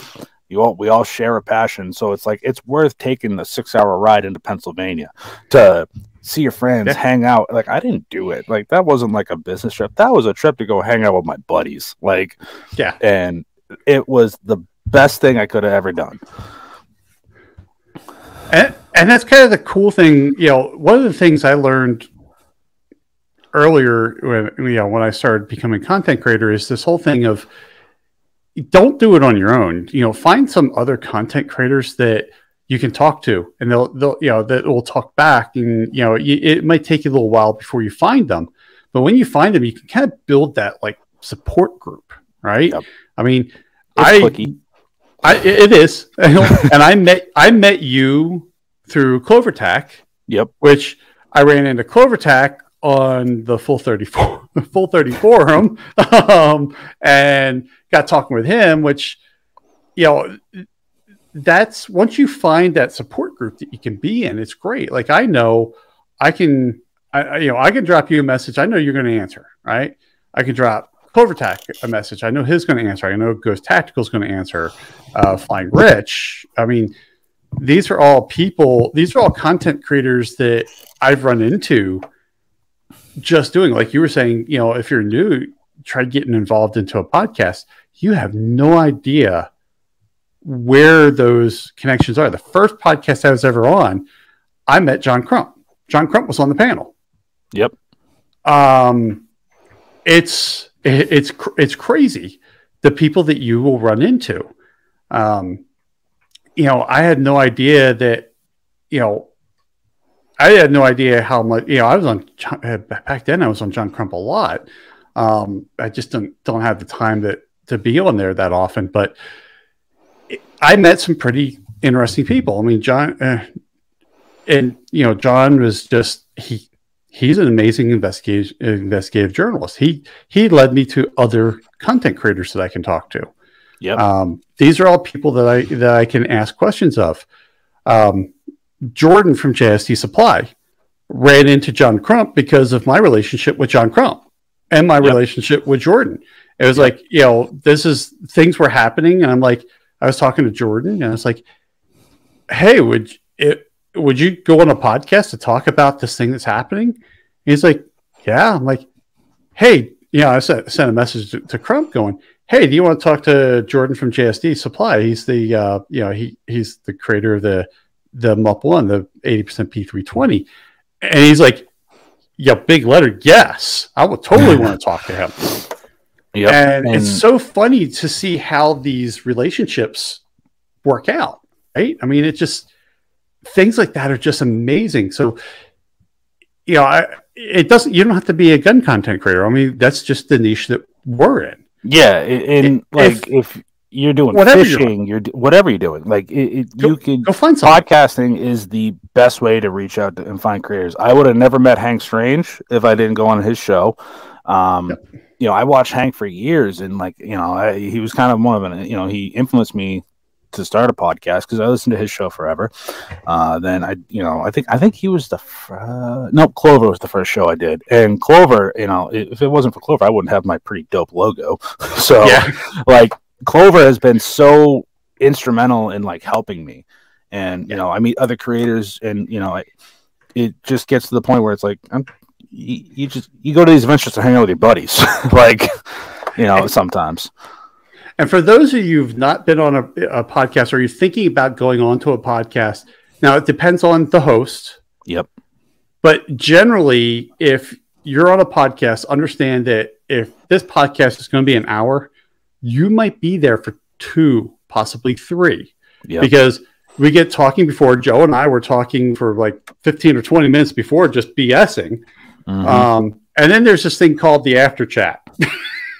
B: you all, we all share a passion. So it's like, it's worth taking the six hour ride into Pennsylvania to see your friends, yeah. hang out. Like I didn't do it. Like that wasn't like a business trip. That was a trip to go hang out with my buddies. Like,
A: yeah.
B: And it was the best thing I could have ever done.
A: And, and that's kind of the cool thing. You know, one of the things I learned earlier when you know when I started becoming content creator is this whole thing of don't do it on your own. You know, find some other content creators that you can talk to, and they'll they'll you know that will talk back, and you know it might take you a little while before you find them, but when you find them, you can kind of build that like support group, right? Yep. I mean, I, I it is, and I met I met you through CloverTac.
B: Yep.
A: Which I ran into CloverTac on the full 34 full 30 forum um, and got talking with him which you know that's once you find that support group that you can be in it's great like i know i can I, you know i can drop you a message i know you're going to answer right i can drop CloverTac a message. I know his going to answer. I know ghost tactical is going to answer uh, flying rich. I mean these are all people these are all content creators that i've run into just doing like you were saying you know if you're new try getting involved into a podcast. You have no idea where those connections are. The first podcast i was ever on i met john crump. John crump was on the panel.
B: Yep.
A: Um it's it's it's crazy the people that you will run into um you know i had no idea that you know I had no idea how much. You know, I was on back then. I was on John Crump a lot. Um, I just don't don't have the time that to be on there that often. But I met some pretty interesting people. I mean, John, uh, and you know, John was just he he's an amazing investigative investigative journalist. He he led me to other content creators that I can talk to.
B: Yeah.
A: Um, these are all people that I that I can ask questions of. Um, Jordan from JSD Supply ran into John Crump because of my relationship with John Crump and my yep. relationship with Jordan. It was yep. like, you know, this is things were happening, and I'm like, I was talking to Jordan, and I was like, "Hey, would it would you go on a podcast to talk about this thing that's happening?" And he's like, "Yeah." I'm like, "Hey, you know," I sent, sent a message to, to Crump going, "Hey, do you want to talk to Jordan from JSD Supply? He's the uh, you know he he's the creator of the the MUP one, the 80% P320. And he's like, yeah, big letter, yes. I would totally want to talk to him. Yep. And, and, it's so funny to see how these relationships work out, right? I mean, it just things like that are just amazing. So, you know, I, it doesn't. You don't have to be a gun content creator. I mean, that's just the niche that we're in.
B: Yeah, and like if, if you're doing whatever fishing, you're, you're whatever you're doing. Like it, it, go, you can
A: go find
B: something. podcasting is the best way to reach out to, and find creators. I would have never met Hank Strange if I didn't go on his show. Um, yep. You know, I watched Hank for years, and like you know, I, he was kind of one of an you know he influenced me to start a podcast because I listened to his show forever. Uh, then I, you know, I think I think he was the fr- no Clover was the first show I did, and Clover, you know, if it wasn't for Clover, I wouldn't have my pretty dope logo. so, yeah. like Clover has been so instrumental in like helping me. And you know, I meet other creators, and you know, I, it just gets to the point where it's like I'm, you, you just you go to these events just to hang out with your buddies, like you know, sometimes.
A: And for those of you who've not been on a, a podcast, or you're thinking about going on to a podcast, now it depends on the host.
B: Yep.
A: But generally, if you're on a podcast, understand that if this podcast is going to be an hour, you might be there for two, possibly three, yep. because we get talking before Joe and I were talking for like 15 or 20 minutes before just BSing. Mm-hmm. Um, and then there's this thing called the after chat.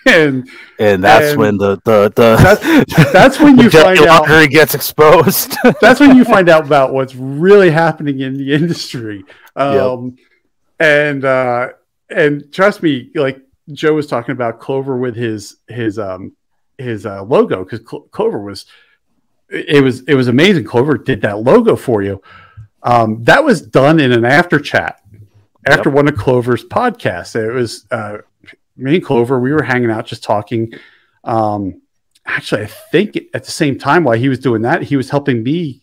A: and
B: and that's and when the the, the
A: that's, that's when you find out
B: gets exposed.
A: that's when you find out about what's really happening in the industry. Um, yep. and uh, and trust me, like Joe was talking about Clover with his his um his uh, logo because Cl- Clover was it was it was amazing. Clover did that logo for you. Um, that was done in an after chat after yep. one of Clover's podcasts. It was uh, me and Clover. We were hanging out, just talking. Um, actually, I think at the same time while he was doing that, he was helping me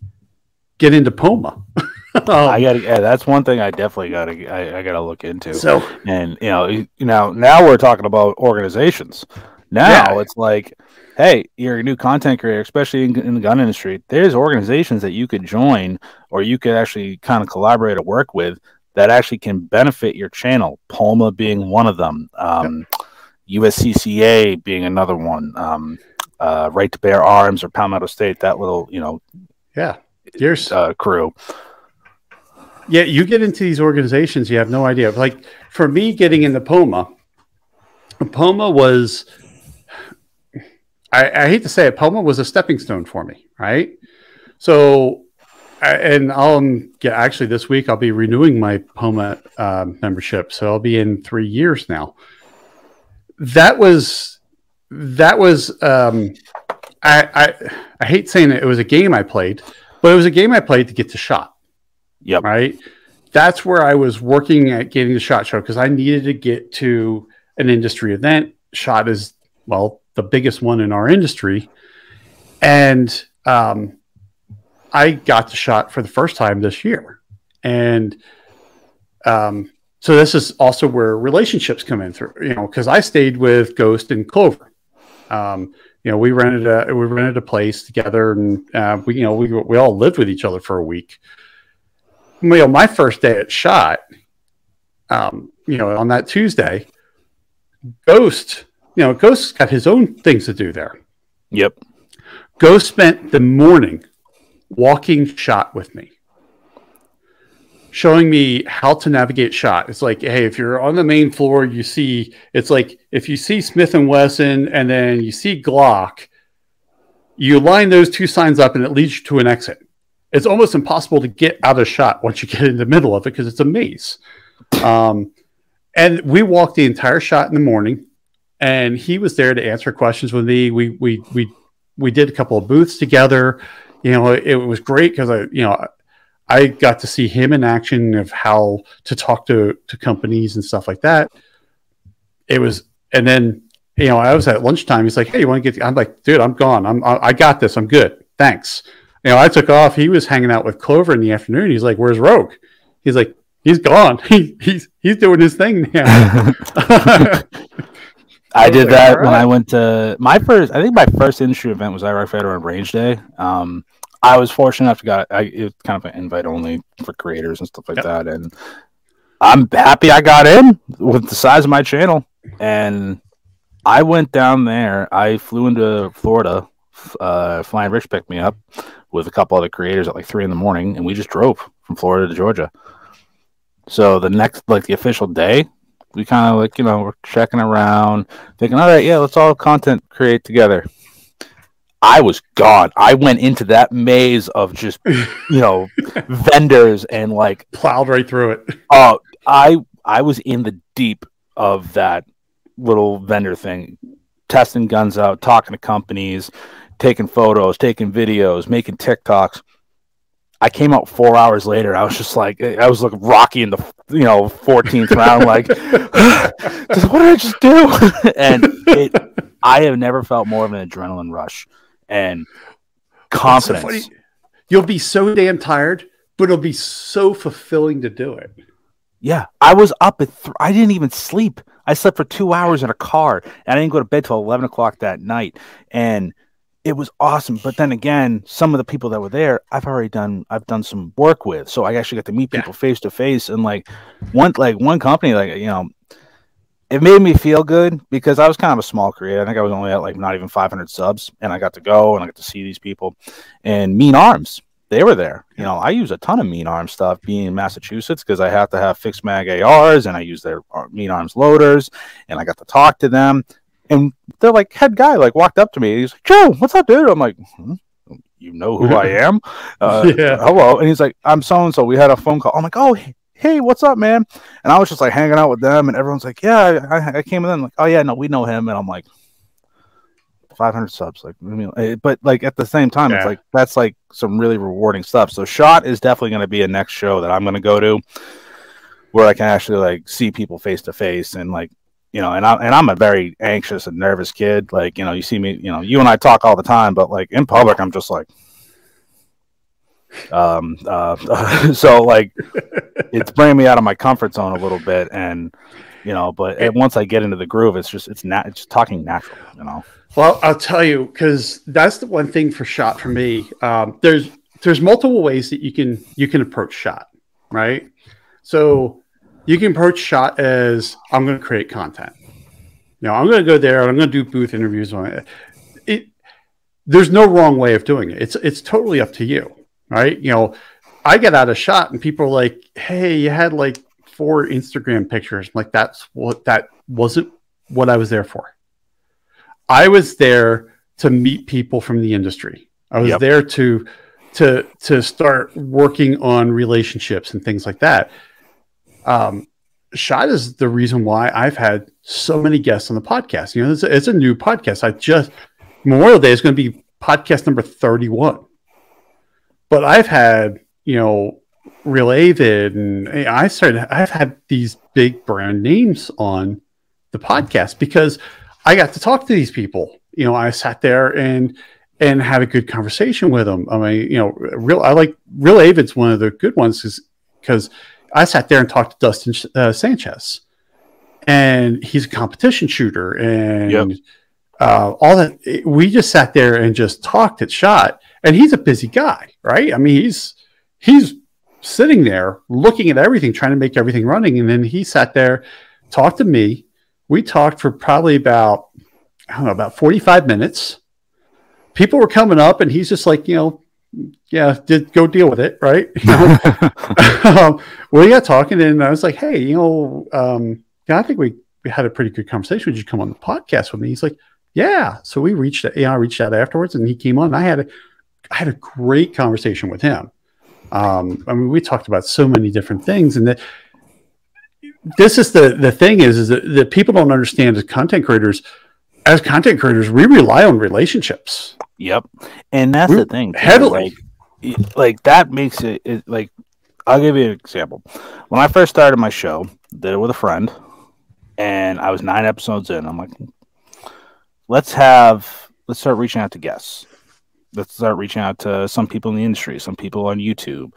A: get into Poma.
B: um, I got yeah, that's one thing I definitely got to I, I got to look into.
A: So,
B: and you know, you know, now we're talking about organizations. Now yeah. it's like, hey, you're a new content creator, especially in, in, the gun industry. There's organizations that you could join, or you could actually kind of collaborate or work with that actually can benefit your channel. POMA being one of them, um, yep. USCCA being another one, um, uh, Right to Bear Arms or Palmetto State. That little, you know,
A: yeah, here's
B: uh, crew.
A: Yeah, you get into these organizations, you have no idea. Like for me, getting into Poma, Poma was. I, I hate to say it, Poma was a stepping stone for me, right? So and I'll get actually this week I'll be renewing my Poma uh, membership, so I'll be in three years now. That was that was um, I, I I hate saying it. It was a game I played, but it was a game I played to get to shot.
B: Yep.
A: Right. That's where I was working at getting the shot show because I needed to get to an industry event. Shot is well the biggest one in our industry, and um, I got the shot for the first time this year, and um, so this is also where relationships come in through. You know, because I stayed with Ghost and Clover. Um, you know, we rented a we rented a place together, and uh, we you know we we all lived with each other for a week. You know, my first day at shot, um, you know, on that Tuesday, Ghost, you know, Ghost's got his own things to do there.
B: Yep.
A: Ghost spent the morning walking shot with me showing me how to navigate shot. It's like, hey, if you're on the main floor, you see it's like if you see Smith and Wesson and then you see Glock, you line those two signs up and it leads you to an exit. It's almost impossible to get out of shot once you get in the middle of it because it's a maze. Um, and we walked the entire shot in the morning, and he was there to answer questions with me. We we we we did a couple of booths together you know, it, it was great because I, you know, I got to see him in action of how to talk to to companies and stuff like that. It was, and then you know, I was at lunchtime. He's like, "Hey, you want to get?" I'm like, "Dude, I'm gone. I'm I got this. I'm good. Thanks." You know, I took off. He was hanging out with Clover in the afternoon. He's like, "Where's Rogue?" He's like, "He's gone. He, he's he's doing his thing now."
B: I did that right. when I went to my first. I think my first industry event was IROC Federal Range Day. Um, I was fortunate enough to got I, it was kind of an invite only for creators and stuff like yep. that, and I'm happy I got in with the size of my channel. And I went down there. I flew into Florida. Uh, Flying Rich picked me up with a couple other creators at like three in the morning, and we just drove from Florida to Georgia. So the next, like the official day, we kind of like you know we're checking around, thinking, all right, yeah, let's all content create together. I was gone. I went into that maze of just you know vendors and like
A: plowed right through it.
B: Oh, uh, I I was in the deep of that little vendor thing, testing guns out, talking to companies, taking photos, taking videos, making TikToks. I came out four hours later. I was just like, I was like Rocky in the you know 14th round. Like, what did I just do? and it, I have never felt more of an adrenaline rush and confidence. So
A: You'll be so damn tired, but it'll be so fulfilling to do it.
B: Yeah, I was up at. Th- I didn't even sleep. I slept for two hours in a car, and I didn't go to bed till eleven o'clock that night. And it was awesome. But then again, some of the people that were there, I've already done I've done some work with. So I actually got to meet people face to face and like one like one company, like you know, it made me feel good because I was kind of a small creator. I think I was only at like not even 500 subs, and I got to go and I got to see these people. And Mean Arms, they were there. You know, I use a ton of Mean Arms stuff being in Massachusetts because I have to have fixed mag ARs, and I use their uh, Mean Arms loaders, and I got to talk to them and they're like head guy like walked up to me. He's like, Joe, what's up, dude? I'm like, hmm? you know who I am? Uh, yeah. Hello. And he's like, I'm so and so. We had a phone call. I'm like, oh, hey, what's up, man? And I was just like hanging out with them, and everyone's like, yeah, I, I came in. Like, oh yeah, no, we know him. And I'm like, 500 subs, like, eh, but like at the same time, yeah. it's like that's like some really rewarding stuff. So, shot is definitely going to be a next show that I'm going to go to, where I can actually like see people face to face and like you know, and I and I'm a very anxious and nervous kid. Like, you know, you see me, you know, you and I talk all the time, but like in public, I'm just like, um, uh, so like it's bringing me out of my comfort zone a little bit, and you know, but it, once I get into the groove, it's just it's not it's talking natural, you know.
A: Well, I'll tell you because that's the one thing for shot for me. Um, there's there's multiple ways that you can you can approach shot, right? So you can approach shot as I'm going to create content. Know, I'm going to go there and I'm going to do booth interviews on it. it. There's no wrong way of doing it. It's it's totally up to you, right? You know, I get out of shot and people are like, "Hey, you had like four Instagram pictures." I'm like that's what that wasn't what I was there for. I was there to meet people from the industry. I was yep. there to to to start working on relationships and things like that um, Shot is the reason why I've had so many guests on the podcast. You know, it's a, it's a new podcast. I just Memorial Day is going to be podcast number 31. But I've had, you know, Real Avid and I started I've had these big brand names on the podcast because I got to talk to these people. You know, I sat there and and had a good conversation with them. I mean, you know, real I like Real Avid's one of the good ones because I sat there and talked to Dustin uh, Sanchez, and he's a competition shooter, and yep. uh, all that. We just sat there and just talked at shot, and he's a busy guy, right? I mean, he's he's sitting there looking at everything, trying to make everything running, and then he sat there, talked to me. We talked for probably about I don't know about forty five minutes. People were coming up, and he's just like, you know, yeah, did go deal with it, right? You know? um, we got talking, and I was like, hey, you know, um, yeah, I think we we had a pretty good conversation. Would you come on the podcast with me? He's like, yeah. So we reached, you know, I reached out afterwards, and he came on. I had a, I had a great conversation with him. Um, I mean, we talked about so many different things, and that this is the the thing is is that, that people don't understand as content creators. As content creators, we rely on relationships
B: Yep, and that's We're the thing. Too, heavily, like, like that makes it, it like. I'll give you an example. When I first started my show, did it with a friend, and I was nine episodes in. I'm like, let's have let's start reaching out to guests. Let's start reaching out to some people in the industry, some people on YouTube.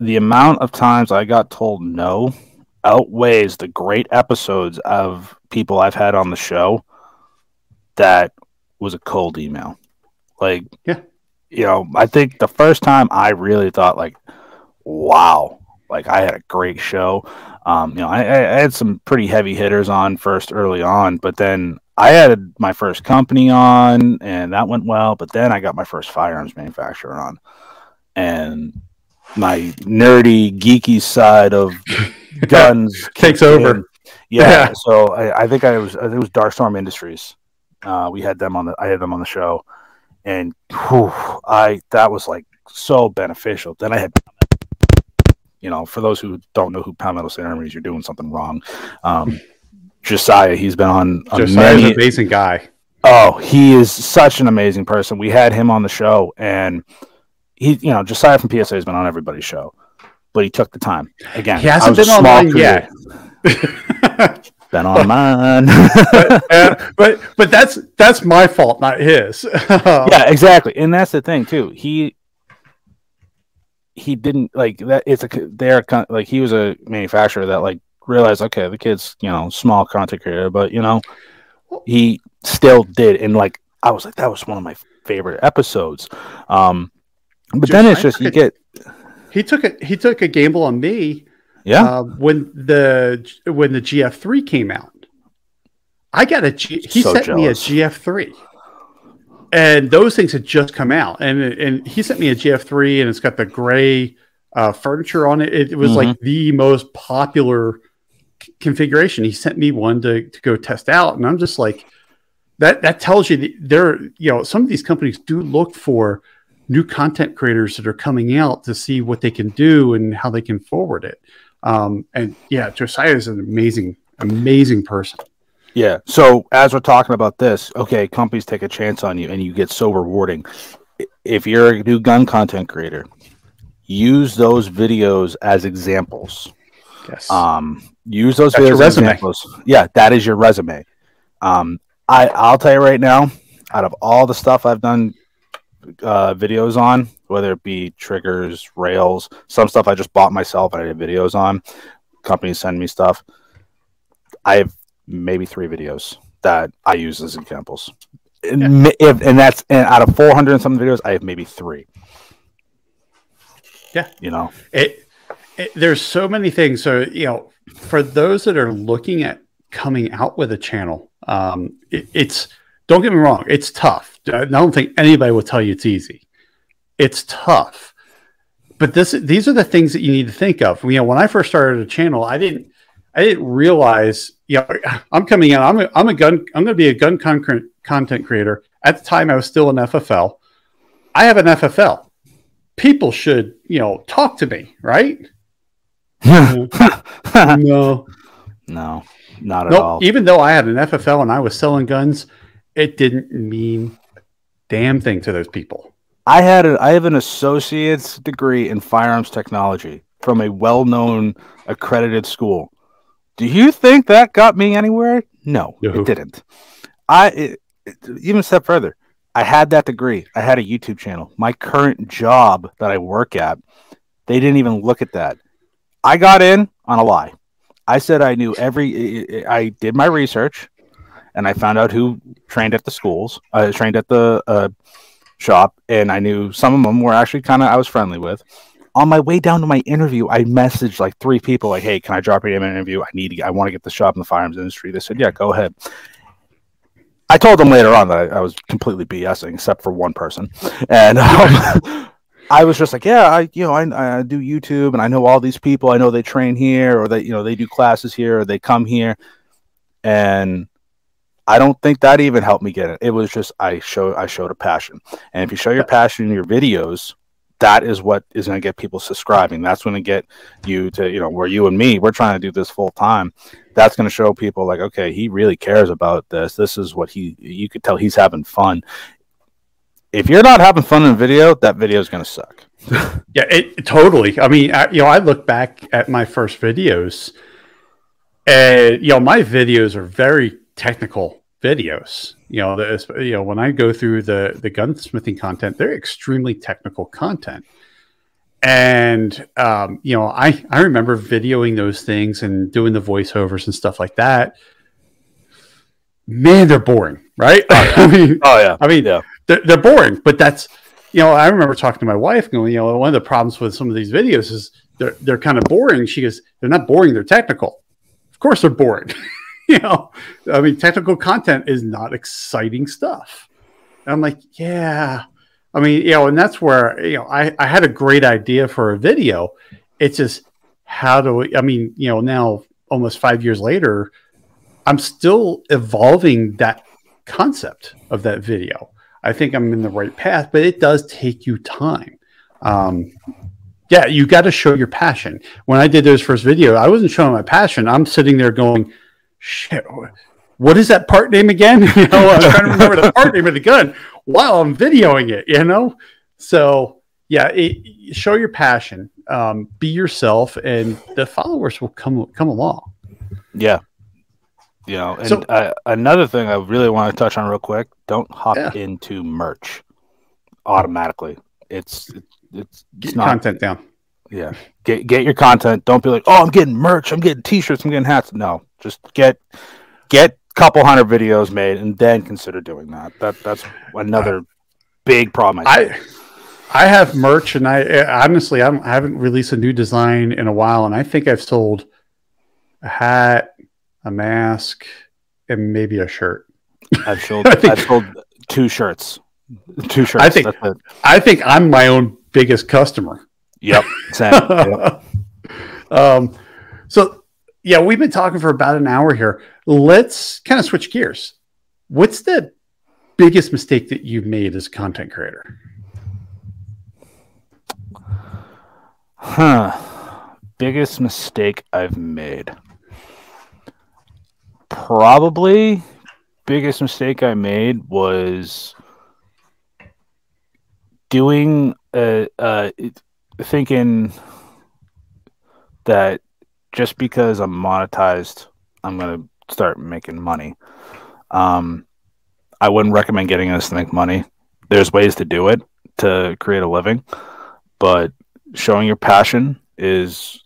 B: The amount of times I got told no outweighs the great episodes of people I've had on the show that was a cold email. Like,
A: yeah,
B: you know, I think the first time I really thought like, wow, like I had a great show. Um, you know, I, I had some pretty heavy hitters on first early on, but then I had my first company on, and that went well. But then I got my first firearms manufacturer on, and my nerdy, geeky side of guns
A: takes over.
B: Yeah, yeah, so I, I think I was it was Darkstorm Industries uh, we had them on the I had them on the show, and whew, I that was like so beneficial. Then I had, you know, for those who don't know who Palmetto Center is, you're doing something wrong. Um, Josiah, he's been on.
A: Josiah's an amazing guy.
B: Oh, he is such an amazing person. We had him on the show, and he, you know, Josiah from PSA has been on everybody's show, but he took the time. Again,
A: he hasn't been on mine yet.
B: been on mine.
A: but, uh, but but that's that's my fault, not his.
B: yeah, exactly, and that's the thing too. He he didn't like that. It's a they're like he was a manufacturer that like realized okay, the kid's you know small content creator, but you know he still did, and like I was like that was one of my favorite episodes. Um, but just, then it's just you get.
A: He took it. He took a gamble on me
B: yeah. Uh,
A: when the when the GF3 came out, I got a G. He so sent jealous. me a GF3, and those things had just come out, and and he sent me a GF3, and it's got the gray uh, furniture on it. It, it was mm-hmm. like the most popular configuration. He sent me one to, to go test out, and I'm just like, that that tells you that there, you know, some of these companies do look for new content creators that are coming out to see what they can do and how they can forward it. Um, and yeah, Josiah is an amazing, amazing person.
B: Yeah. So as we're talking about this, okay, companies take a chance on you and you get so rewarding. If you're a new gun content creator, use those videos as examples. Yes. Um, use those That's videos as examples. Yeah, that is your resume. Um, I I'll tell you right now, out of all the stuff I've done uh, videos on, whether it be triggers, rails, some stuff I just bought myself and I did videos on. Companies send me stuff. I have maybe three videos that I use as examples. Yeah. And, if, and that's and out of 400 and some videos, I have maybe three.
A: Yeah.
B: You know,
A: it, it, there's so many things. So, you know, for those that are looking at coming out with a channel, um, it, it's, don't get me wrong, it's tough. I don't think anybody will tell you it's easy. It's tough. But this, these are the things that you need to think of. You know, when I first started a channel, I didn't, I didn't realize, you know, I'm coming in, I'm a, I'm a gun, I'm going to be a gun con- content creator. At the time, I was still an FFL. I have an FFL. People should, you know, talk to me, right?
B: no, no, no, not at nope. all.
A: Even though I had an FFL and I was selling guns, it didn't mean damn thing to those people.
B: I had a, I have an associate's degree in firearms technology from a well-known accredited school. Do you think that got me anywhere? No, it didn't. I it, it, even step further. I had that degree. I had a YouTube channel. My current job that I work at, they didn't even look at that. I got in on a lie. I said I knew every. I did my research, and I found out who trained at the schools. I uh, trained at the uh, shop, and I knew some of them were actually kind of I was friendly with on my way down to my interview, I messaged like three people, like, "Hey, can I drop you in an interview? I need to. Get, I want to get the job in the firearms industry." They said, "Yeah, go ahead." I told them later on that I, I was completely BSing, except for one person, and um, I was just like, "Yeah, I, you know, I, I do YouTube, and I know all these people. I know they train here, or they, you know, they do classes here, or they come here," and I don't think that even helped me get it. It was just I show I showed a passion, and if you show your passion in your videos, that is what is going to get people subscribing. That's going to get you to, you know, where you and me, we're trying to do this full time. That's going to show people like, okay, he really cares about this. This is what he, you could tell he's having fun. If you're not having fun in video, that video is going to suck.
A: yeah, it totally. I mean, I, you know, I look back at my first videos and, you know, my videos are very technical videos. You know, the, you know when I go through the the gunsmithing content, they're extremely technical content. And um, you know, I I remember videoing those things and doing the voiceovers and stuff like that. Man, they're boring, right?
B: Oh, yeah. I mean, oh yeah.
A: I mean, yeah. They're, they're boring, but that's you know, I remember talking to my wife going, you know, one of the problems with some of these videos is they're they're kind of boring. She goes, they're not boring, they're technical. Of course they're boring. you know, I mean, technical content is not exciting stuff. And I'm like, yeah. I mean, you know, and that's where, you know, I, I had a great idea for a video. It's just how do we, I mean, you know, now almost five years later, I'm still evolving that concept of that video. I think I'm in the right path, but it does take you time. Um, yeah, you got to show your passion. When I did those first video, I wasn't showing my passion. I'm sitting there going, shit, what is that part name again? you know, I'm trying to remember the part name of the gun while I'm videoing it, you know? So, yeah, it, show your passion, um, be yourself, and the followers will come come along.
B: Yeah. You know, and so, uh, another thing I really want to touch on real quick don't hop yeah. into merch automatically. It's, it's,
A: it's not, content down.
B: Yeah. Get, get your content. Don't be like, oh, I'm getting merch. I'm getting t shirts. I'm getting hats. No, just get get a couple hundred videos made and then consider doing that. That that's another big problem.
A: I, I I have merch, and I honestly I, I, haven't released a new design in a while, and I think I've sold a hat, a mask, and maybe a shirt.
B: I've sold I've sold two shirts, two shirts.
A: I think I think I'm my own biggest customer.
B: Yep. Yep.
A: Um, so yeah, we've been talking for about an hour here. Let's kind of switch gears. What's the biggest mistake that you've made as a content creator?
B: Huh. Biggest mistake I've made. Probably biggest mistake I made was doing uh, uh thinking that just because I'm monetized, I'm gonna start making money. Um, I wouldn't recommend getting this to make money. There's ways to do it to create a living, but showing your passion is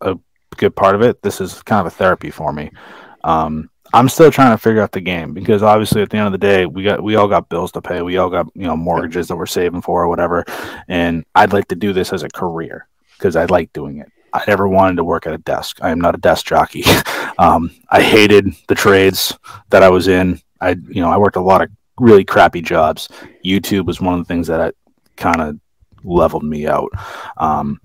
B: a good part of it. This is kind of a therapy for me. Um, I'm still trying to figure out the game because obviously at the end of the day, we got we all got bills to pay. We all got you know mortgages that we're saving for or whatever. And I'd like to do this as a career because I like doing it. I never wanted to work at a desk. I am not a desk jockey. um, I hated the trades that I was in. I you know I worked a lot of really crappy jobs. YouTube was one of the things that kind of leveled me out. Um,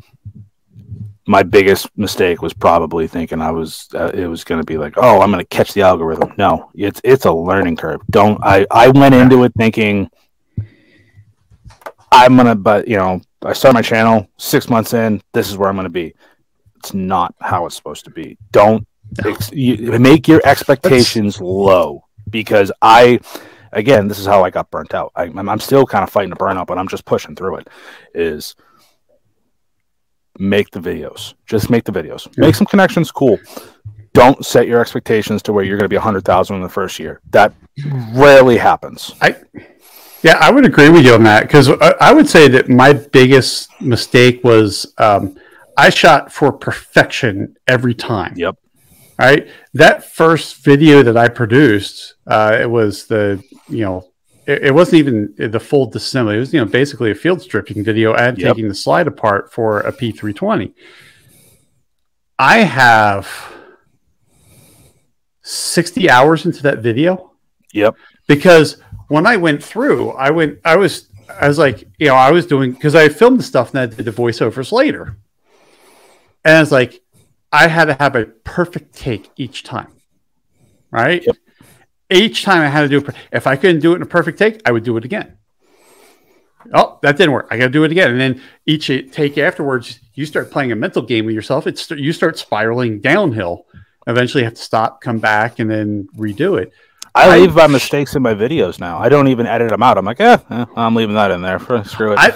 B: my biggest mistake was probably thinking I was uh, it was going to be like, oh, I'm going to catch the algorithm. No, it's it's a learning curve. Don't I I went into it thinking I'm going to but you know, I start my channel 6 months in, this is where I'm going to be. It's not how it's supposed to be. Don't ex- you, make your expectations low because I again, this is how I got burnt out. I, I'm still kind of fighting the burnout, but I'm just pushing through it. Is make the videos. Just make the videos. Make some connections. Cool. Don't set your expectations to where you're going to be a hundred thousand in the first year. That rarely happens.
A: I yeah, I would agree with you on that because I would say that my biggest mistake was um, I shot for perfection every time.
B: Yep.
A: Right. That first video that I produced, uh, it was the you know it, it, wasn't even the full disassembly. It was, you know, basically a field stripping video and yep. taking the slide apart for a P320. I have 60 hours into that video.
B: Yep.
A: Because when I went through, I went, I was, I was like, you know, I was doing, because I filmed the stuff and I did the voiceovers later. And I was like, I had to have a perfect take each time. Right. Yep each time I had to do it. If I couldn't do it in a perfect take, I would do it again. Oh, that didn't work. I got to do it again. And then each take afterwards, you start playing a mental game with yourself. It's you start spiraling downhill. Eventually, you have to stop, come back, and then redo it.
B: I leave my mistakes in my videos now. I don't even edit them out. I'm like, eh, eh I'm leaving that in there. For, screw it. I,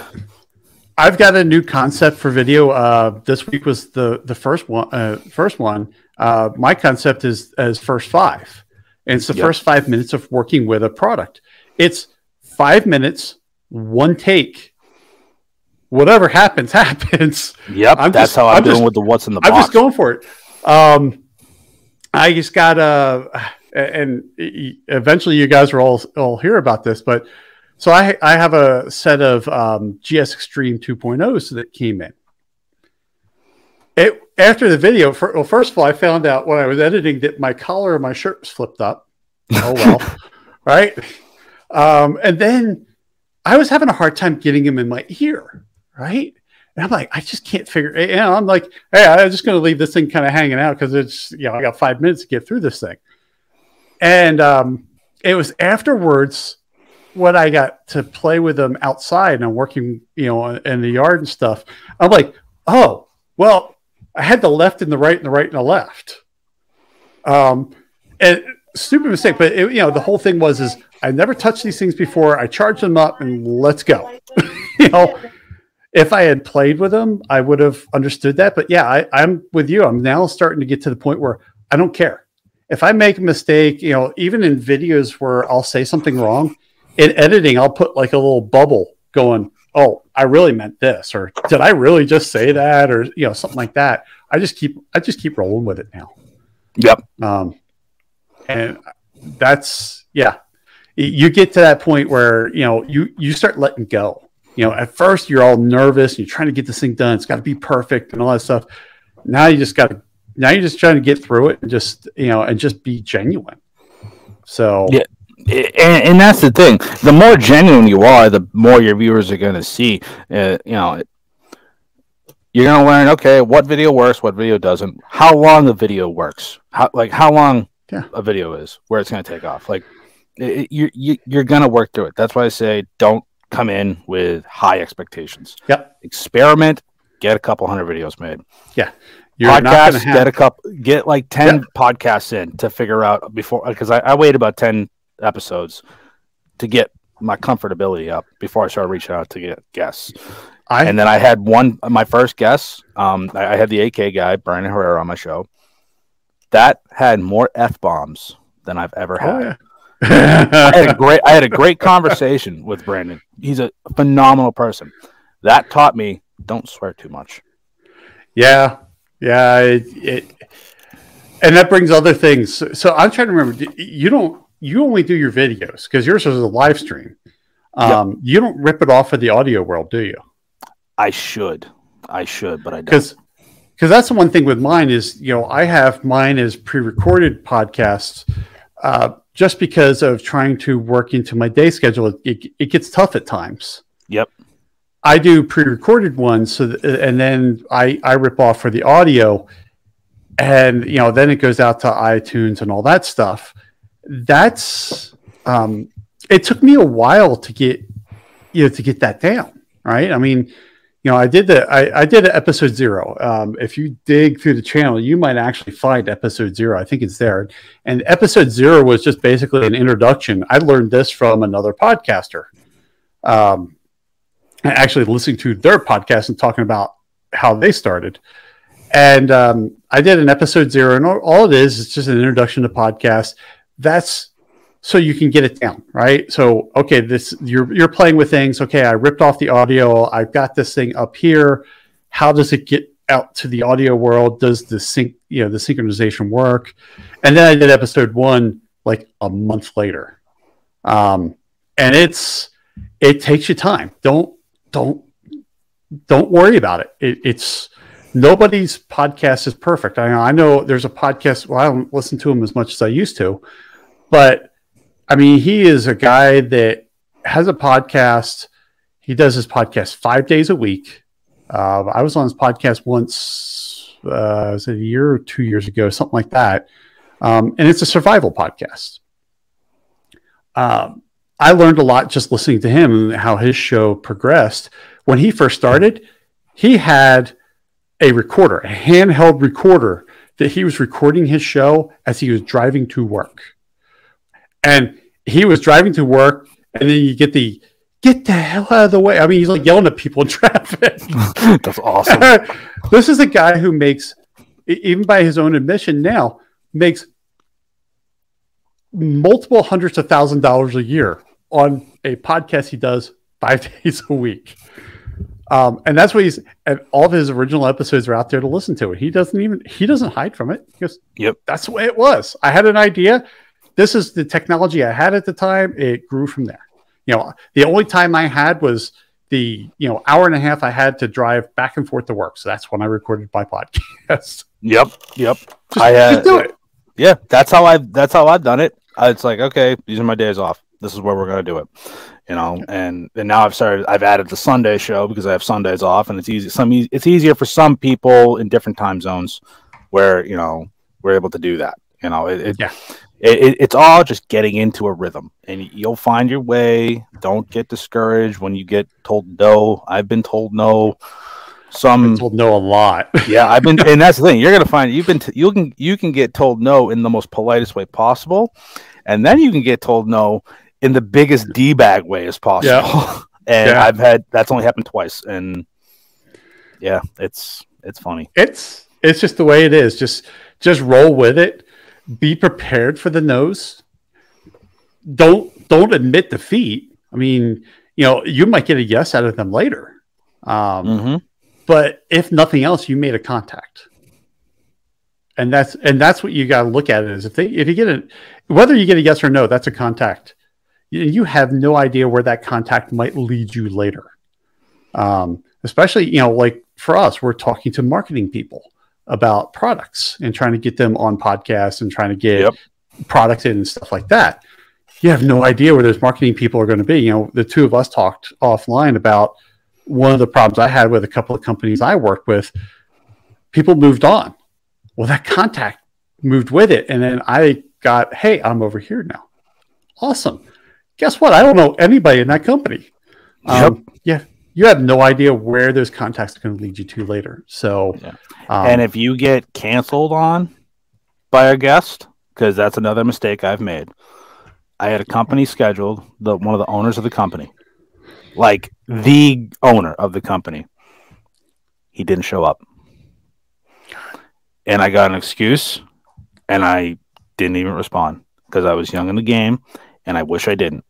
A: I've got a new concept for video. Uh, this week was the the first one. Uh, first one. Uh, my concept is as first five. And it's the yep. first five minutes of working with a product. It's five minutes, one take. Whatever happens, happens.
B: Yep, I'm that's just, how I'm, I'm doing just, with the what's in the
A: box. I'm just going for it. Um, I just got uh, and eventually you guys will all all hear about this, but so I I have a set of um, GS Extreme 2.0s that came in. It after the video, for, well, first of all, I found out when I was editing that my collar of my shirt was flipped up. Oh well, right. Um, and then I was having a hard time getting him in my ear, right? And I'm like, I just can't figure. You know, I'm like, hey, I'm just going to leave this thing kind of hanging out because it's, you know, I got five minutes to get through this thing. And um, it was afterwards when I got to play with them outside and I'm working, you know, in the yard and stuff. I'm like, oh, well, I had the left and the right and the right and the left. Um, and stupid mistake, but it, you know the whole thing was is I never touched these things before. I charged them up and let's go. you know, if I had played with them, I would have understood that. But yeah, I, I'm with you. I'm now starting to get to the point where I don't care if I make a mistake. You know, even in videos where I'll say something wrong in editing, I'll put like a little bubble going oh, I really meant this, or did I really just say that, or you know, something like that. I just keep I just keep rolling with it now.
B: Yep.
A: Um, and that's yeah. You get to that point where you know you you start letting go. You know, at first you're all nervous, and you're trying to get this thing done. It's got to be perfect and all that stuff. Now you just got to now you're just trying to get through it and just you know and just be genuine. So
B: yeah, and, and, that's the thing. The more genuine you are, the more your viewers are going to see. Uh, you know, you're gonna learn okay what video works, what video doesn't, how long the video works, how like how long yeah. a video is, where it's gonna take off. Like it, you, you you're gonna work through it. That's why I say don't come in with high expectations.
A: Yep.
B: Experiment, get a couple hundred videos made.
A: Yeah.
B: You're podcasts, have... get a couple, get like 10 yep. podcasts in to figure out before, because I, I wait about 10 episodes to get my comfortability up before I started reaching out to get guests. I, and then I had one, my first guest. Um, I, I had the AK guy, Brandon Herrera, on my show. That had more f bombs than I've ever oh, had. Oh, yeah. I had a great, I had a great conversation with Brandon. He's a phenomenal person. That taught me don't swear too much.
A: Yeah, yeah, it, it and that brings other things. So I'm trying to remember. You don't, you only do your videos because yours is a live stream. Um, yep. You don't rip it off of the audio world, do you?
B: I should. I should, but I don't.
A: Because because that's the one thing with mine is you know I have mine as pre-recorded podcasts uh, just because of trying to work into my day schedule. It, it, gets tough at times.
B: Yep.
A: I do pre-recorded ones, so th- and then I I rip off for the audio, and you know then it goes out to iTunes and all that stuff. That's um, it took me a while to get you know to get that down, right? I mean you know, I did the I, I did episode zero. Um, if you dig through the channel, you might actually find episode zero. I think it's there. And episode zero was just basically an introduction. I learned this from another podcaster. Um, actually listening to their podcast and talking about how they started. And um, I did an episode zero, and all, all it is is just an introduction to podcast. That's so you can get it down, right? So, okay, this you're you're playing with things. Okay, I ripped off the audio. I've got this thing up here. How does it get out to the audio world? Does the sync, you know, the synchronization work? And then I did episode one like a month later, um, and it's it takes you time. Don't don't don't worry about it. it it's nobody's podcast is perfect. I know, I know there's a podcast. Well, I don't listen to them as much as I used to, but I mean, he is a guy that has a podcast. He does his podcast five days a week. Uh, I was on his podcast once, uh, was it a year or two years ago, something like that. Um, and it's a survival podcast. Um, I learned a lot just listening to him and how his show progressed. When he first started, he had a recorder, a handheld recorder that he was recording his show as he was driving to work. And he was driving to work, and then you get the get the hell out of the way. I mean, he's like yelling at people in traffic.
B: That's awesome.
A: this is a guy who makes, even by his own admission now, makes multiple hundreds of thousand dollars a year on a podcast he does five days a week. Um, and that's what he's and all of his original episodes are out there to listen to it. He doesn't even he doesn't hide from it. He goes,
B: Yep.
A: That's the way it was. I had an idea this is the technology I had at the time. It grew from there. You know, the only time I had was the you know hour and a half I had to drive back and forth to work. So that's when I recorded my podcast.
B: Yep, yep. Just, I uh, just do it. Yeah, that's how I've that's how I've done it. It's like okay, these are my days off. This is where we're gonna do it. You know, and and now I've started. I've added the Sunday show because I have Sundays off, and it's easy. Some it's easier for some people in different time zones where you know we're able to do that. You know, it, it
A: yeah
B: it, it's all just getting into a rhythm. And you'll find your way. Don't get discouraged when you get told no. I've been told no. Some
A: told no a lot.
B: Yeah i've been and that's the thing. You're gonna find you've been t- you can you can get told no in the most politest way possible and then you can get told no in the biggest d-bag way as possible. Yeah. and yeah. i've had that's only happened twice and yeah it's it's funny.
A: It's it's just the way it is. Just just roll with it be prepared for the nose. Don't don't admit defeat. I mean, you know, you might get a yes out of them later. Um, mm-hmm. But if nothing else, you made a contact, and that's and that's what you got to look at it as if they if you get a whether you get a yes or no, that's a contact. You, you have no idea where that contact might lead you later. Um, especially you know, like for us, we're talking to marketing people about products and trying to get them on podcasts and trying to get yep. products in and stuff like that. You have no idea where those marketing people are going to be. You know, the two of us talked offline about one of the problems I had with a couple of companies I worked with, people moved on. Well, that contact moved with it. And then I got, hey, I'm over here now. Awesome. Guess what? I don't know anybody in that company. Um, yep. Yeah. You have no idea where those contacts are going to lead you to later. So,
B: yeah. um, and if you get canceled on by a guest, because that's another mistake I've made. I had a company scheduled, the one of the owners of the company, like the owner of the company. He didn't show up. And I got an excuse and I didn't even respond because I was young in the game and I wish I didn't.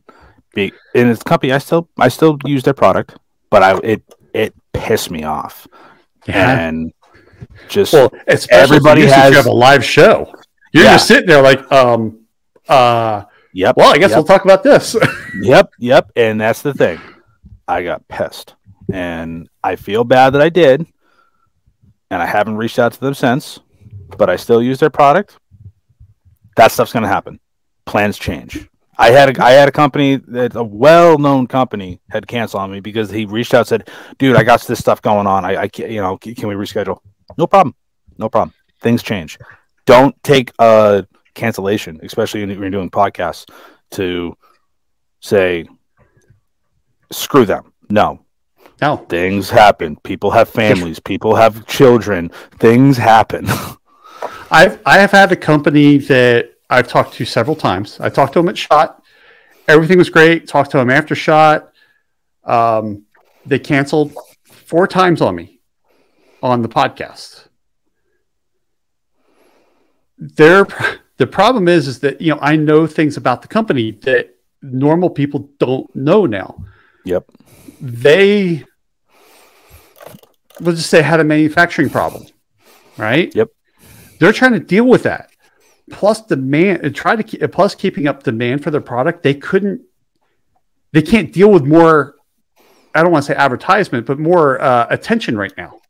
B: Be in this company I still I still use their product, but I it it pissed me off. Yeah. And just well,
A: everybody has you have a live show. You're yeah. just sitting there like, um, uh,
B: yep.
A: Well, I guess
B: yep.
A: we'll talk about this.
B: yep, yep. And that's the thing. I got pissed, and I feel bad that I did, and I haven't reached out to them since. But I still use their product. That stuff's going to happen. Plans change. I had a, I had a company that a well known company had canceled on me because he reached out and said, "Dude, I got this stuff going on. I, I can't, you know, can we reschedule?" No problem. No problem. Things change don't take a cancellation, especially when you're doing podcasts, to say, screw them. No.
A: No.
B: Things happen. People have families. People have children. Things happen.
A: I've I have had a company that I've talked to several times. I talked to him at Shot. Everything was great. Talked to him after Shot. Um, they canceled four times on me on the podcast their the problem is is that you know I know things about the company that normal people don't know now.
B: Yep.
A: They let's just say had a manufacturing problem, right?
B: Yep.
A: They're trying to deal with that. Plus demand, try to keep, plus keeping up demand for their product. They couldn't. They can't deal with more. I don't want to say advertisement, but more uh, attention right now,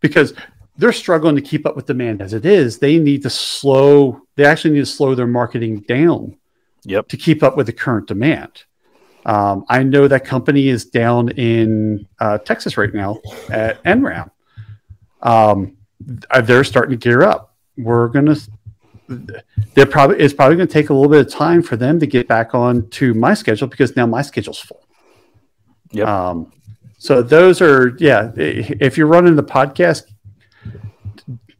A: because they're struggling to keep up with demand as it is. They need to slow. They actually need to slow their marketing down.
B: Yep.
A: To keep up with the current demand. Um, I know that company is down in uh, Texas right now at NRAAM. Um, they're starting to gear up. We're gonna. They're probably it's probably going to take a little bit of time for them to get back on to my schedule because now my schedule's full.
B: Yep.
A: Um, so those are yeah. If you're running the podcast,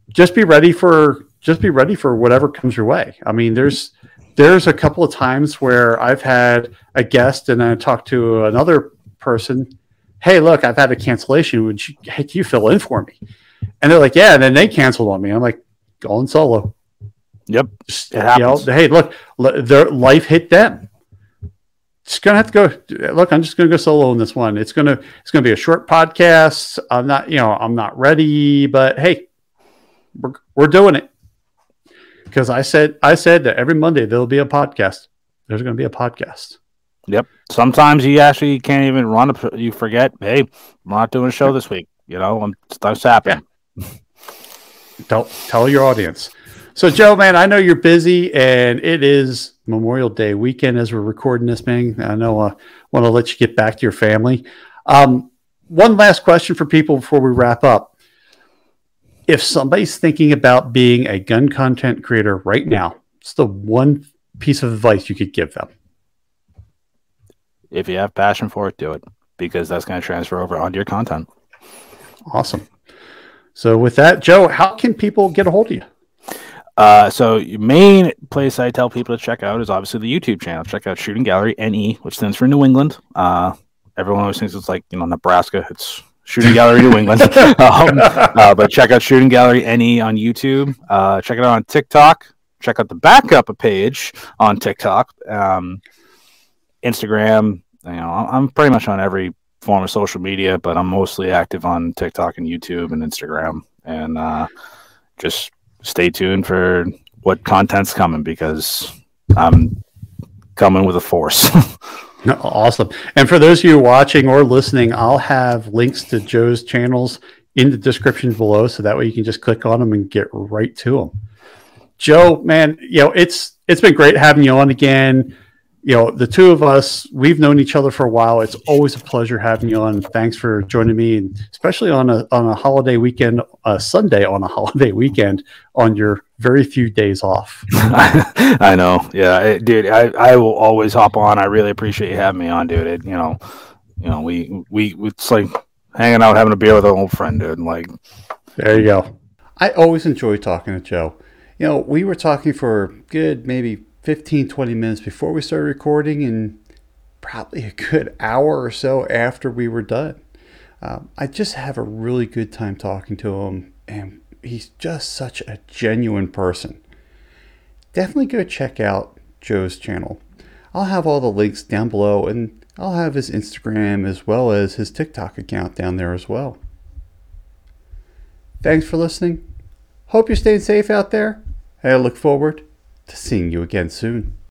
A: just be ready for just be ready for whatever comes your way. I mean, there's there's a couple of times where I've had a guest and I talked to another person. Hey, look, I've had a cancellation. Would you, hey, can you fill in for me? And they're like, yeah. And then they canceled on me. I'm like, going solo.
B: Yep.
A: Just, you know, hey, look, their life hit them. It's gonna have to go. Look, I'm just gonna go solo in this one. It's gonna it's gonna be a short podcast. I'm not, you know, I'm not ready, but hey, we're, we're doing it because I said I said that every Monday there'll be a podcast. There's going to be a podcast.
B: Yep. Sometimes you actually can't even run. A, you forget. Hey, I'm not doing a show this week. You know, I'm stuff's happening. Yeah.
A: tell tell your audience. So, Joe, man, I know you're busy, and it is Memorial Day weekend as we're recording this, man. I know I want to let you get back to your family. Um, one last question for people before we wrap up if somebody's thinking about being a gun content creator right now, it's the one piece of advice you could give them.
B: If you have passion for it, do it because that's going to transfer over onto your content.
A: Awesome. So, with that, Joe, how can people get a hold of you?
B: Uh, so, main place I tell people to check out is obviously the YouTube channel. Check out Shooting Gallery NE, which stands for New England. Uh, everyone always thinks it's like you know Nebraska. It's Shooting Gallery New England. um, uh, but check out Shooting Gallery NE on YouTube. Uh, check it out on TikTok. Check out the backup page on TikTok, um, Instagram. You know, I'm pretty much on every form of social media, but I'm mostly active on TikTok and YouTube and Instagram. And uh, just stay tuned for what content's coming because I'm coming with a force.
A: Awesome. And for those of you watching or listening, I'll have links to Joe's channels in the description below. So that way you can just click on them and get right to them. Joe, man, you know, it's it's been great having you on again. You know, the two of us, we've known each other for a while. It's always a pleasure having you on. Thanks for joining me, and especially on a on a holiday weekend, a Sunday on a holiday weekend, on your very few days off.
B: I know, yeah, dude. I, I will always hop on. I really appreciate you having me on, dude. It, you know, you know, we we it's like hanging out, having a beer with an old friend, dude. Like,
A: there you go. I always enjoy talking to Joe. You know, we were talking for good maybe 15, 20 minutes before we started recording, and probably a good hour or so after we were done. Um, I just have a really good time talking to him, and he's just such a genuine person. Definitely go check out Joe's channel. I'll have all the links down below, and I'll have his Instagram as well as his TikTok account down there as well. Thanks for listening. Hope you're staying safe out there, and I look forward to seeing you again soon.